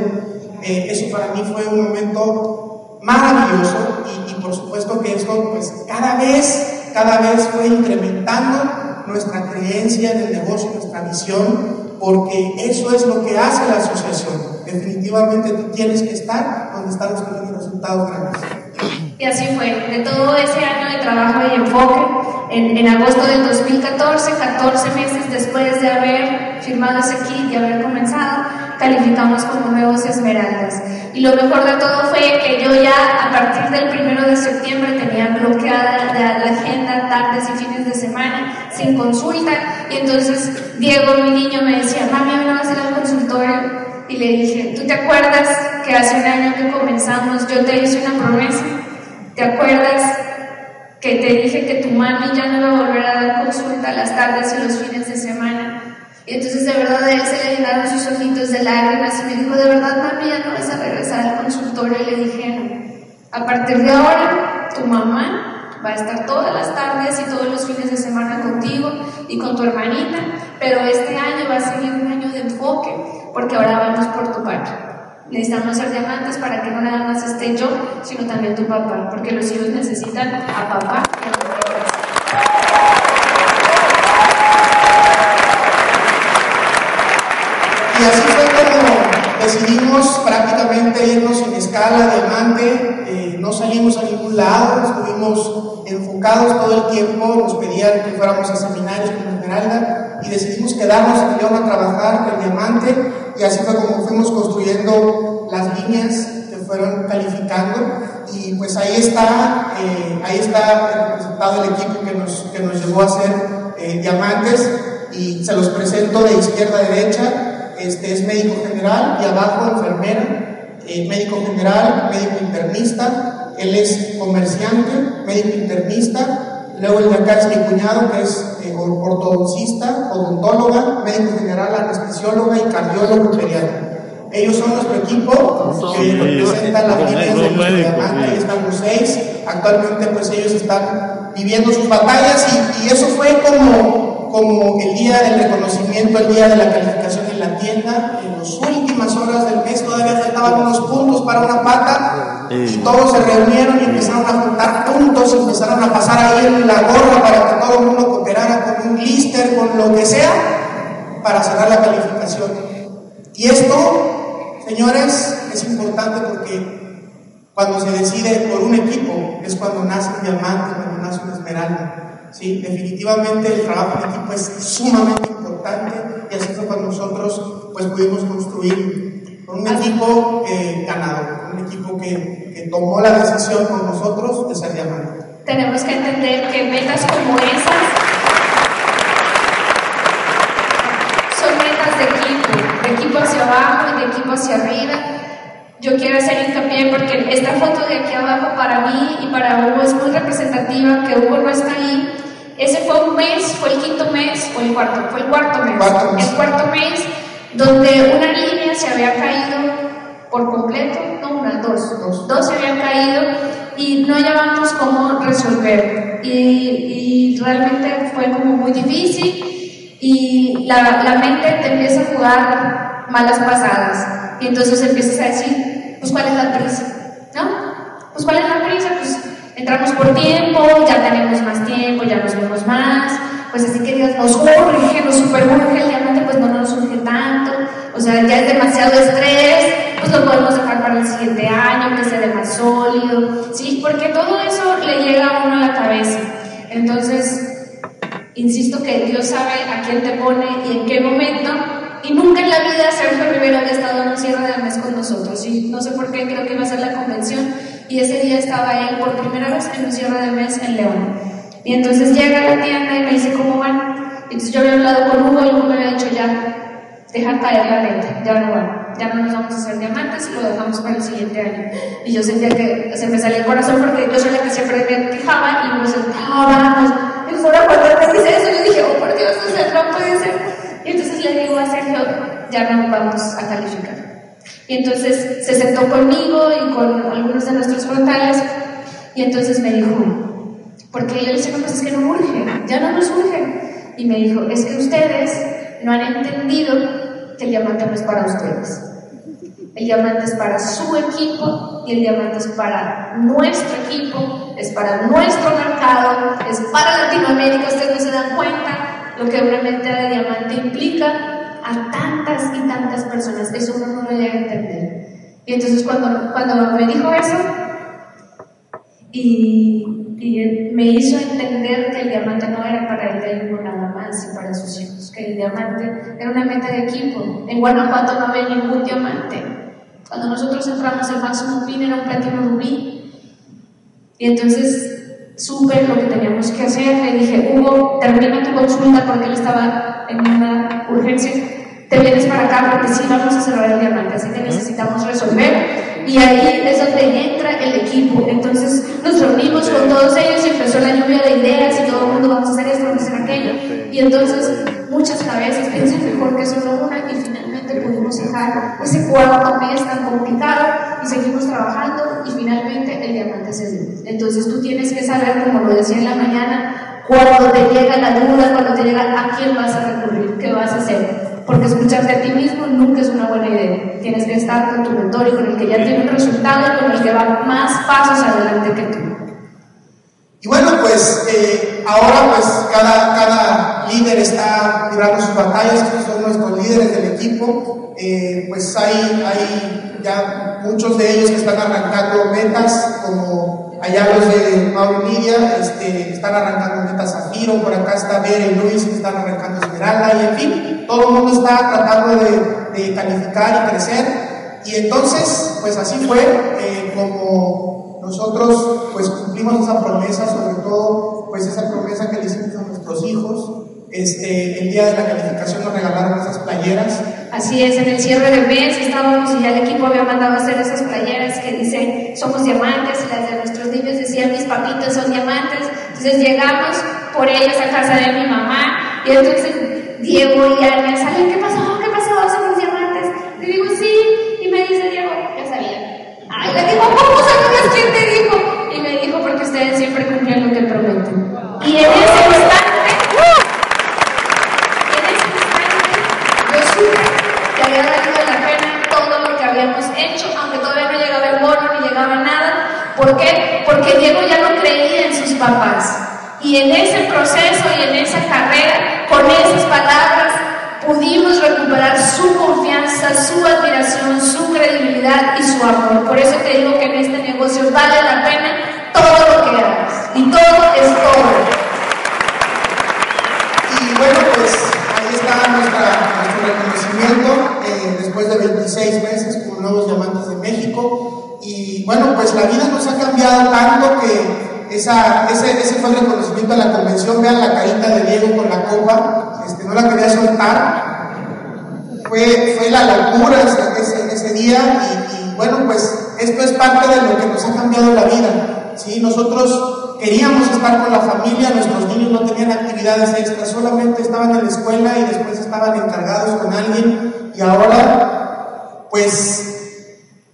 Eh, eso para mí fue un momento maravilloso y, y, por supuesto que esto pues cada vez, cada vez fue incrementando nuestra creencia en el negocio, nuestra visión, porque eso es lo que hace la asociación definitivamente tú tienes que estar donde están los resultados grandes. Y así fue, de todo ese año de trabajo y enfoque, en, en, agosto del 2014, 14 meses después de haber firmado ese kit y haber comenzado, calificamos como nuevos esmeraldas. Y lo mejor de todo fue que yo ya a partir del primero de septiembre tenía bloqueada la, la agenda tardes y fines de semana sin consulta. Y entonces Diego, mi niño, me decía, mami, ¿me vas a ir al consultorio? Y le dije, ¿tú te acuerdas que hace un año que comenzamos yo te hice una promesa? ¿Te acuerdas que te dije que tu mami ya no iba a volver a dar consulta las tardes y los fines de semana? Y entonces de verdad a él se le llenaron sus ojitos de lágrimas y me dijo, de verdad mami ya no vas a regresar al consultorio. Y le dije, a partir de ahora tu mamá va a estar todas las tardes y todos los fines de semana contigo y con tu hermanita, pero este año va a seguir un año de enfoque porque ahora vamos por tu parte. Necesitamos ser diamantes para que no nada más esté yo, sino también tu papá, porque los hijos necesitan a papá y así fue como decidimos prácticamente irnos en escala diamante, salimos a ningún lado, estuvimos enfocados todo el tiempo, nos pedían que fuéramos a seminarios con Esmeralda y decidimos quedarnos en León a trabajar en diamante y así fue como fuimos construyendo las líneas que fueron calificando y pues ahí está, eh, ahí está el resultado del equipo que nos, que nos llevó a ser eh, diamantes y se los presento de izquierda a derecha. este, es médico general y abajo enfermera, eh, médico general, médico internista, él es comerciante, médico internista, luego el de acá es mi cuñado que es eh, ortodoncista, odontóloga, médico general, anestesióloga y cardiólogo pediatra. Ellos son nuestro equipo que representan las líneas de diamante, ahí estamos seis. Actualmente pues ellos están viviendo sus batallas y, y eso fue como, como el día del reconocimiento, el día de la calificación en la tienda, en las últimas horas del mes todavía faltaban unos puntos para una pata y todos se reunieron y empezaron a juntar puntos, empezaron a pasar ahí en la gorra para que todo el mundo cooperara con un lister, con lo que sea, para cerrar la calificación. Y esto Señores, es importante porque cuando se decide por un equipo es cuando nace un diamante, cuando nace una esmeralda. ¿sí? Definitivamente el trabajo en equipo es sumamente importante y así fue cuando nosotros pues, pudimos construir un equipo eh, ganador, un equipo que, que tomó la decisión con nosotros de ser diamante. Tenemos que entender que metas como esas equipo hacia abajo y de equipo hacia arriba. Yo quiero hacer hincapié porque esta foto de aquí abajo para mí y para Hugo es muy representativa, que Hugo no está ahí. Ese fue un mes, fue el quinto mes o el cuarto, fue el cuarto mes. El cuarto mes donde una línea se había caído por completo, no una, dos, dos, dos se habían caído y no hallábamos cómo resolver. Y, y realmente fue como muy difícil y la, la, mente te empieza a jugar malas pasadas y entonces empiezas a decir, pues cuál es la prisa, ¿no? Pues cuál es la prisa, pues entramos por tiempo, ya tenemos más tiempo, ya nos vemos más, pues así que Dios nos nos super urge, el diamante pues no nos urge tanto, o sea, ya es demasiado estrés, pues lo podemos dejar para el siguiente año, que sea más sólido, ¿sí? Porque todo eso le llega a uno a la cabeza. Entonces, Insisto que Dios sabe a quién te pone y en qué momento. Y nunca en la vida Sergio Rivera había estado en un cierre de mes con nosotros. Y no sé por qué, creo que iba a ser la convención. Y ese día estaba él por primera vez en un cierre de mes en León. Y entonces llega a la tienda y me dice, ¿cómo van? Entonces yo había hablado con Hugo y Hugo me había dicho, ya, deja caer la letra, ya no van, ya no nos vamos a hacer diamantes y lo dejamos para el siguiente año. Y yo sentía que se me salía el corazón porque yo la que siempre me quejaba y uno se, ah, vamos y fuera cuando me dice eso, yo dije, oh por Dios, o sea, no puede ser. Y entonces le digo a Sergio, ya no vamos a calificar. Y entonces se sentó conmigo y con algunos de nuestros frontales y entonces me dijo, porque yo le dije, no, pues es que no urge, ya no nos urge. Y me dijo, es que ustedes no han entendido que el diamante no es para ustedes. El diamante es para su equipo y el diamante es para nuestro equipo, es para nuestro mercado, es para Latinoamérica. Ustedes no se dan cuenta lo que una mente de diamante implica a tantas y tantas personas. Eso uno no lo llega a entender. Y entonces cuando, cuando me dijo eso, y, me hizo entender que el diamante no era para él nada más y para sus hijos, que el diamante era una mente de equipo. En Guanajuato no había ningún diamante. Cuando nosotros entramos, el máximo pin era un platino rubí. Y entonces supe lo que teníamos que hacer. Le dije, Hugo, termina tu consulta porque él estaba en una urgencia. Te vienes para acá porque sí vamos a cerrar el diamante, así que necesitamos resolver. Y ahí es donde entra el equipo. Entonces nos reunimos con todos ellos y empezó la lluvia de ideas y todo el mundo vamos a hacer esto, vamos a hacer aquello. Y entonces muchas cabezas piensan mejor que solo una y finalmente pudimos dejar ese cuarto mes tan complicado y seguimos trabajando y finalmente el diamante se dio. Entonces tú tienes que saber, como lo decía en la mañana, cuando te llega la duda, cuando te llega a quién vas a recurrir, qué vas a hacer. Porque escucharte a ti mismo nunca es una buena idea. Tienes que estar con tu mentor y con el que ya tiene un resultado y con el que va más pasos adelante que tú. Y bueno, pues eh, ahora pues cada, cada líder está librando sus batallas, son nuestros líderes del equipo, eh, pues hay, hay ya muchos de ellos que están arrancando metas, como allá los de Mauro Media, este, están arrancando metas Zafiro, por acá está Vera y Luis que están arrancando Esmeralda, y en fin, todo el mundo está tratando de, de calificar y crecer, y entonces, pues así fue eh, como nosotros pues cumplimos esa promesa, sobre todo pues esa promesa que le hicimos a nuestros hijos. Este, el día de la calificación nos regalaron esas playeras. Así es, en el cierre de mes estábamos y ya el equipo había mandado a hacer esas playeras que dicen somos diamantes y las de nuestros niños decían mis papitos son diamantes. Entonces llegamos por ellos a casa de mi mamá y entonces Diego y Ana salen, ¿qué pasó? ¿Qué pasó? ¿Somos diamantes? Le digo, sí, y me dice Diego, ya sabía. Ay, le digo, ¿cómo sabías quién te dijo? Y me dijo, porque ustedes siempre cumplen lo que prometen. Y en ese ¿Por qué? Porque Diego ya no creía en sus papás. Y en ese proceso y en esa carrera, con esas palabras, pudimos recuperar su confianza, su admiración, su credibilidad y su amor. Por eso te digo que en este negocio vale la pena todo lo que hagas. Y todo es todo. Y bueno, pues ahí está nuestro reconocimiento eh, después de 26 meses como nuevos diamantes de México. Y bueno, pues la vida nos ha cambiado tanto que esa, ese, fue el reconocimiento a la convención. Vean la carita de Diego con la copa, este, no la quería soltar. Fue, fue la locura ese, ese día y, y, bueno, pues esto es parte de lo que nos ha cambiado la vida. ¿sí? Nosotros queríamos estar con la familia, nuestros niños no tenían actividades extras, solamente estaban en la escuela y después estaban encargados con alguien y ahora pues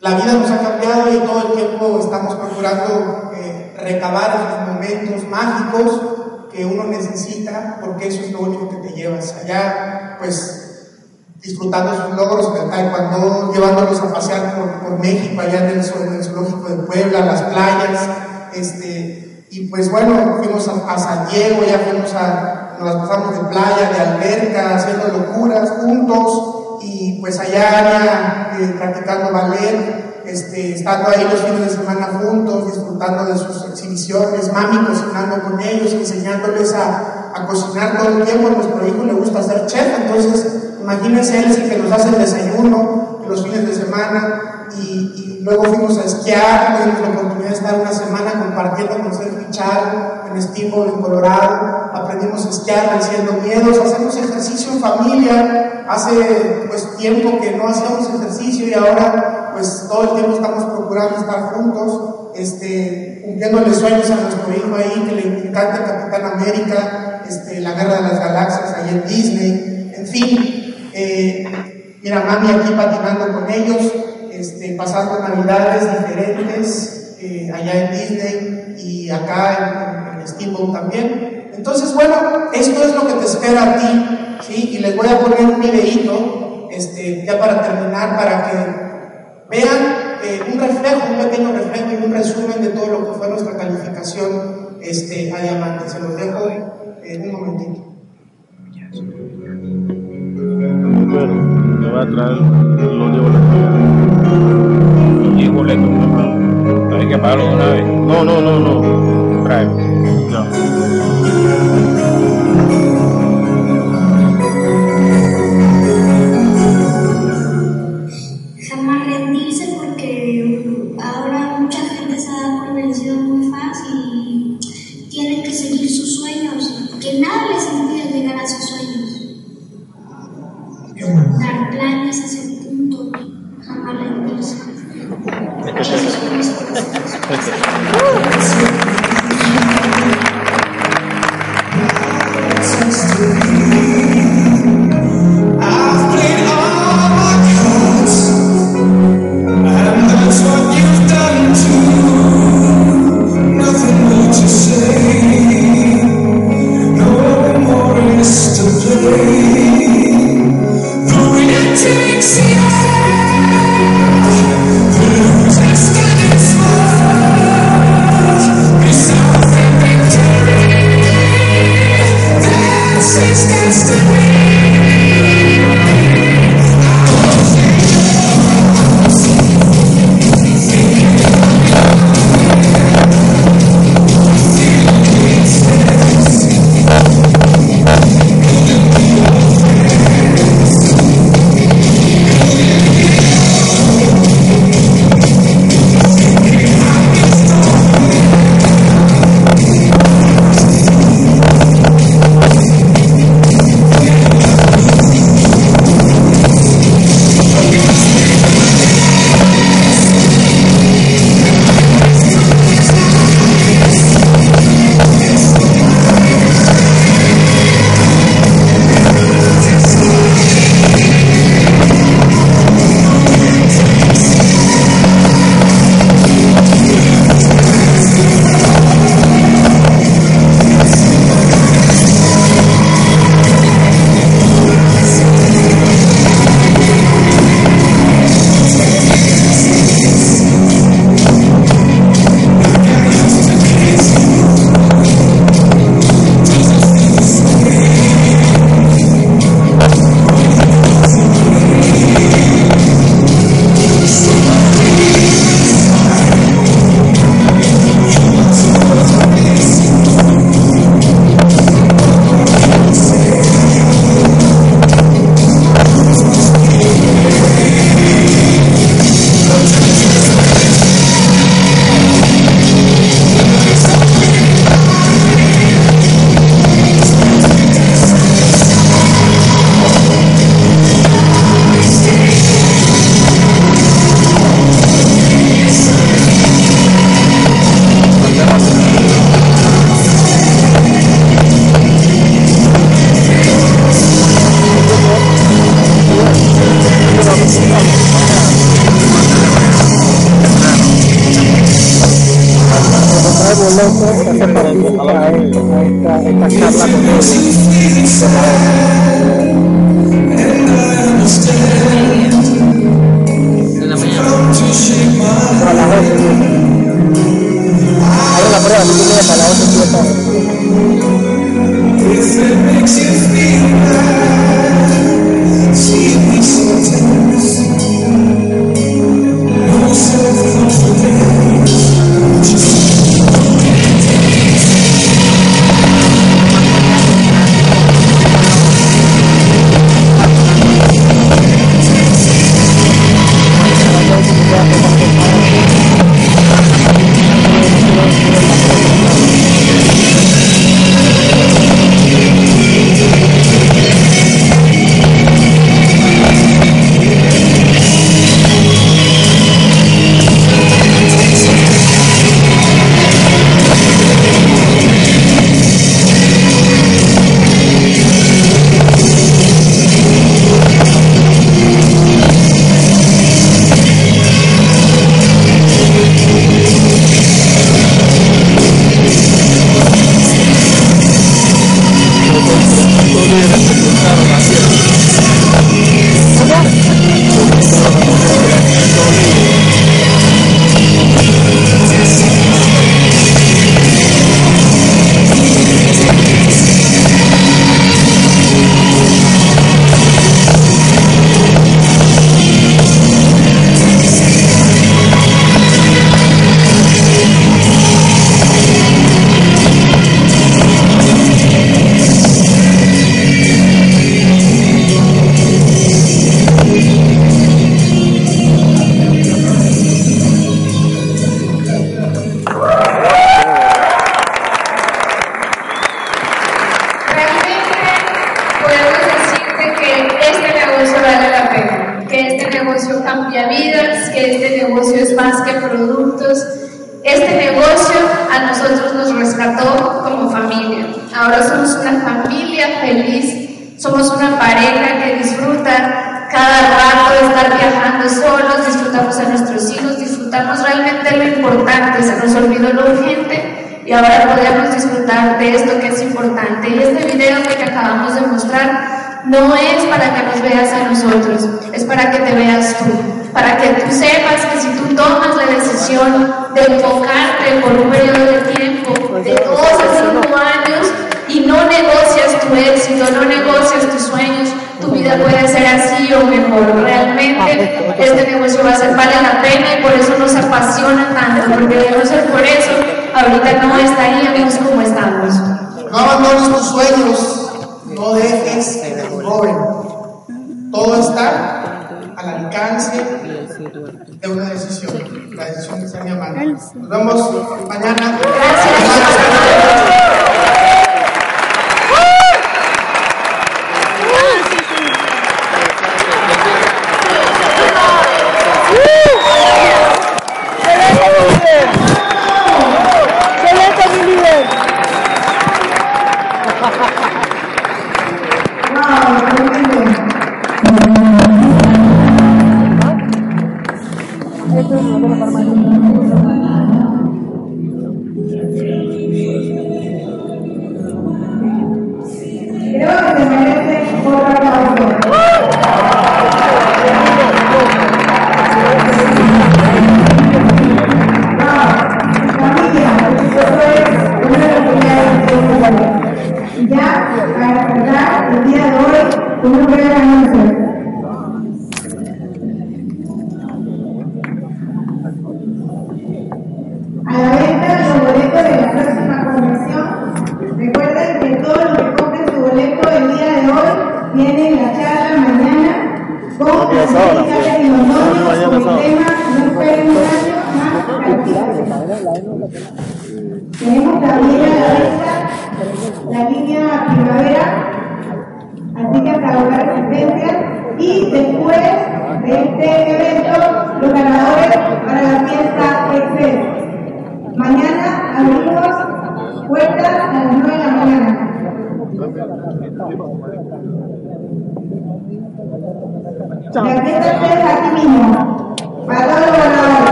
la vida nos ha cambiado y todo el tiempo estamos procurando eh, recabar esos momentos mágicos que uno necesita, porque eso es lo único que te llevas. Allá, pues, disfrutando sus logros taekwondo, llevándolos a pasear por, México, allá en el, zoológico de Puebla, las playas, este, y pues bueno, fuimos a, a San Diego, ya fuimos a, nos pasamos de playa, de alberca, haciendo locuras juntos, y pues allá eh, practicando ballet, este, estando ahí los fines de semana juntos, disfrutando de sus exhibiciones, mami cocinando con ellos, enseñándoles a, cocinar todo el tiempo. A nuestro hijo le gusta ser chef, entonces imagínense él el que nos hace el desayuno los fines de semana y, luego fuimos a esquiar, tuvimos la oportunidad de estar una semana compartiendo con Sergio Char en Steamboat en Colorado, aprendimos a esquiar venciendo miedos, hacemos ejercicio en familia, hace pues tiempo que no hacíamos ejercicio y ahora pues todo el tiempo estamos procurando estar juntos, este, cumpliéndole sueños a nuestro hijo ahí que le encanta Capitán América, este, la Guerra de las Galaxias ahí en Disney, en fin, eh, mira mami aquí patinando con ellos, este, pasando navidades diferentes eh, allá en Disney y acá en, en Steamboat también. Entonces, bueno, esto es lo que te espera a ti. Y les voy a poner un videíto, este, ya para terminar, para que vean eh, un reflejo, un pequeño reflejo y un resumen de todo lo que fue nuestra calificación este, a diamante. Se los dejo en un momentito. Bueno, me va a traer los de boleto. Y boleto, no hay que pagarlo de una vez. No, no, no, no. Trae. Ya. Esos son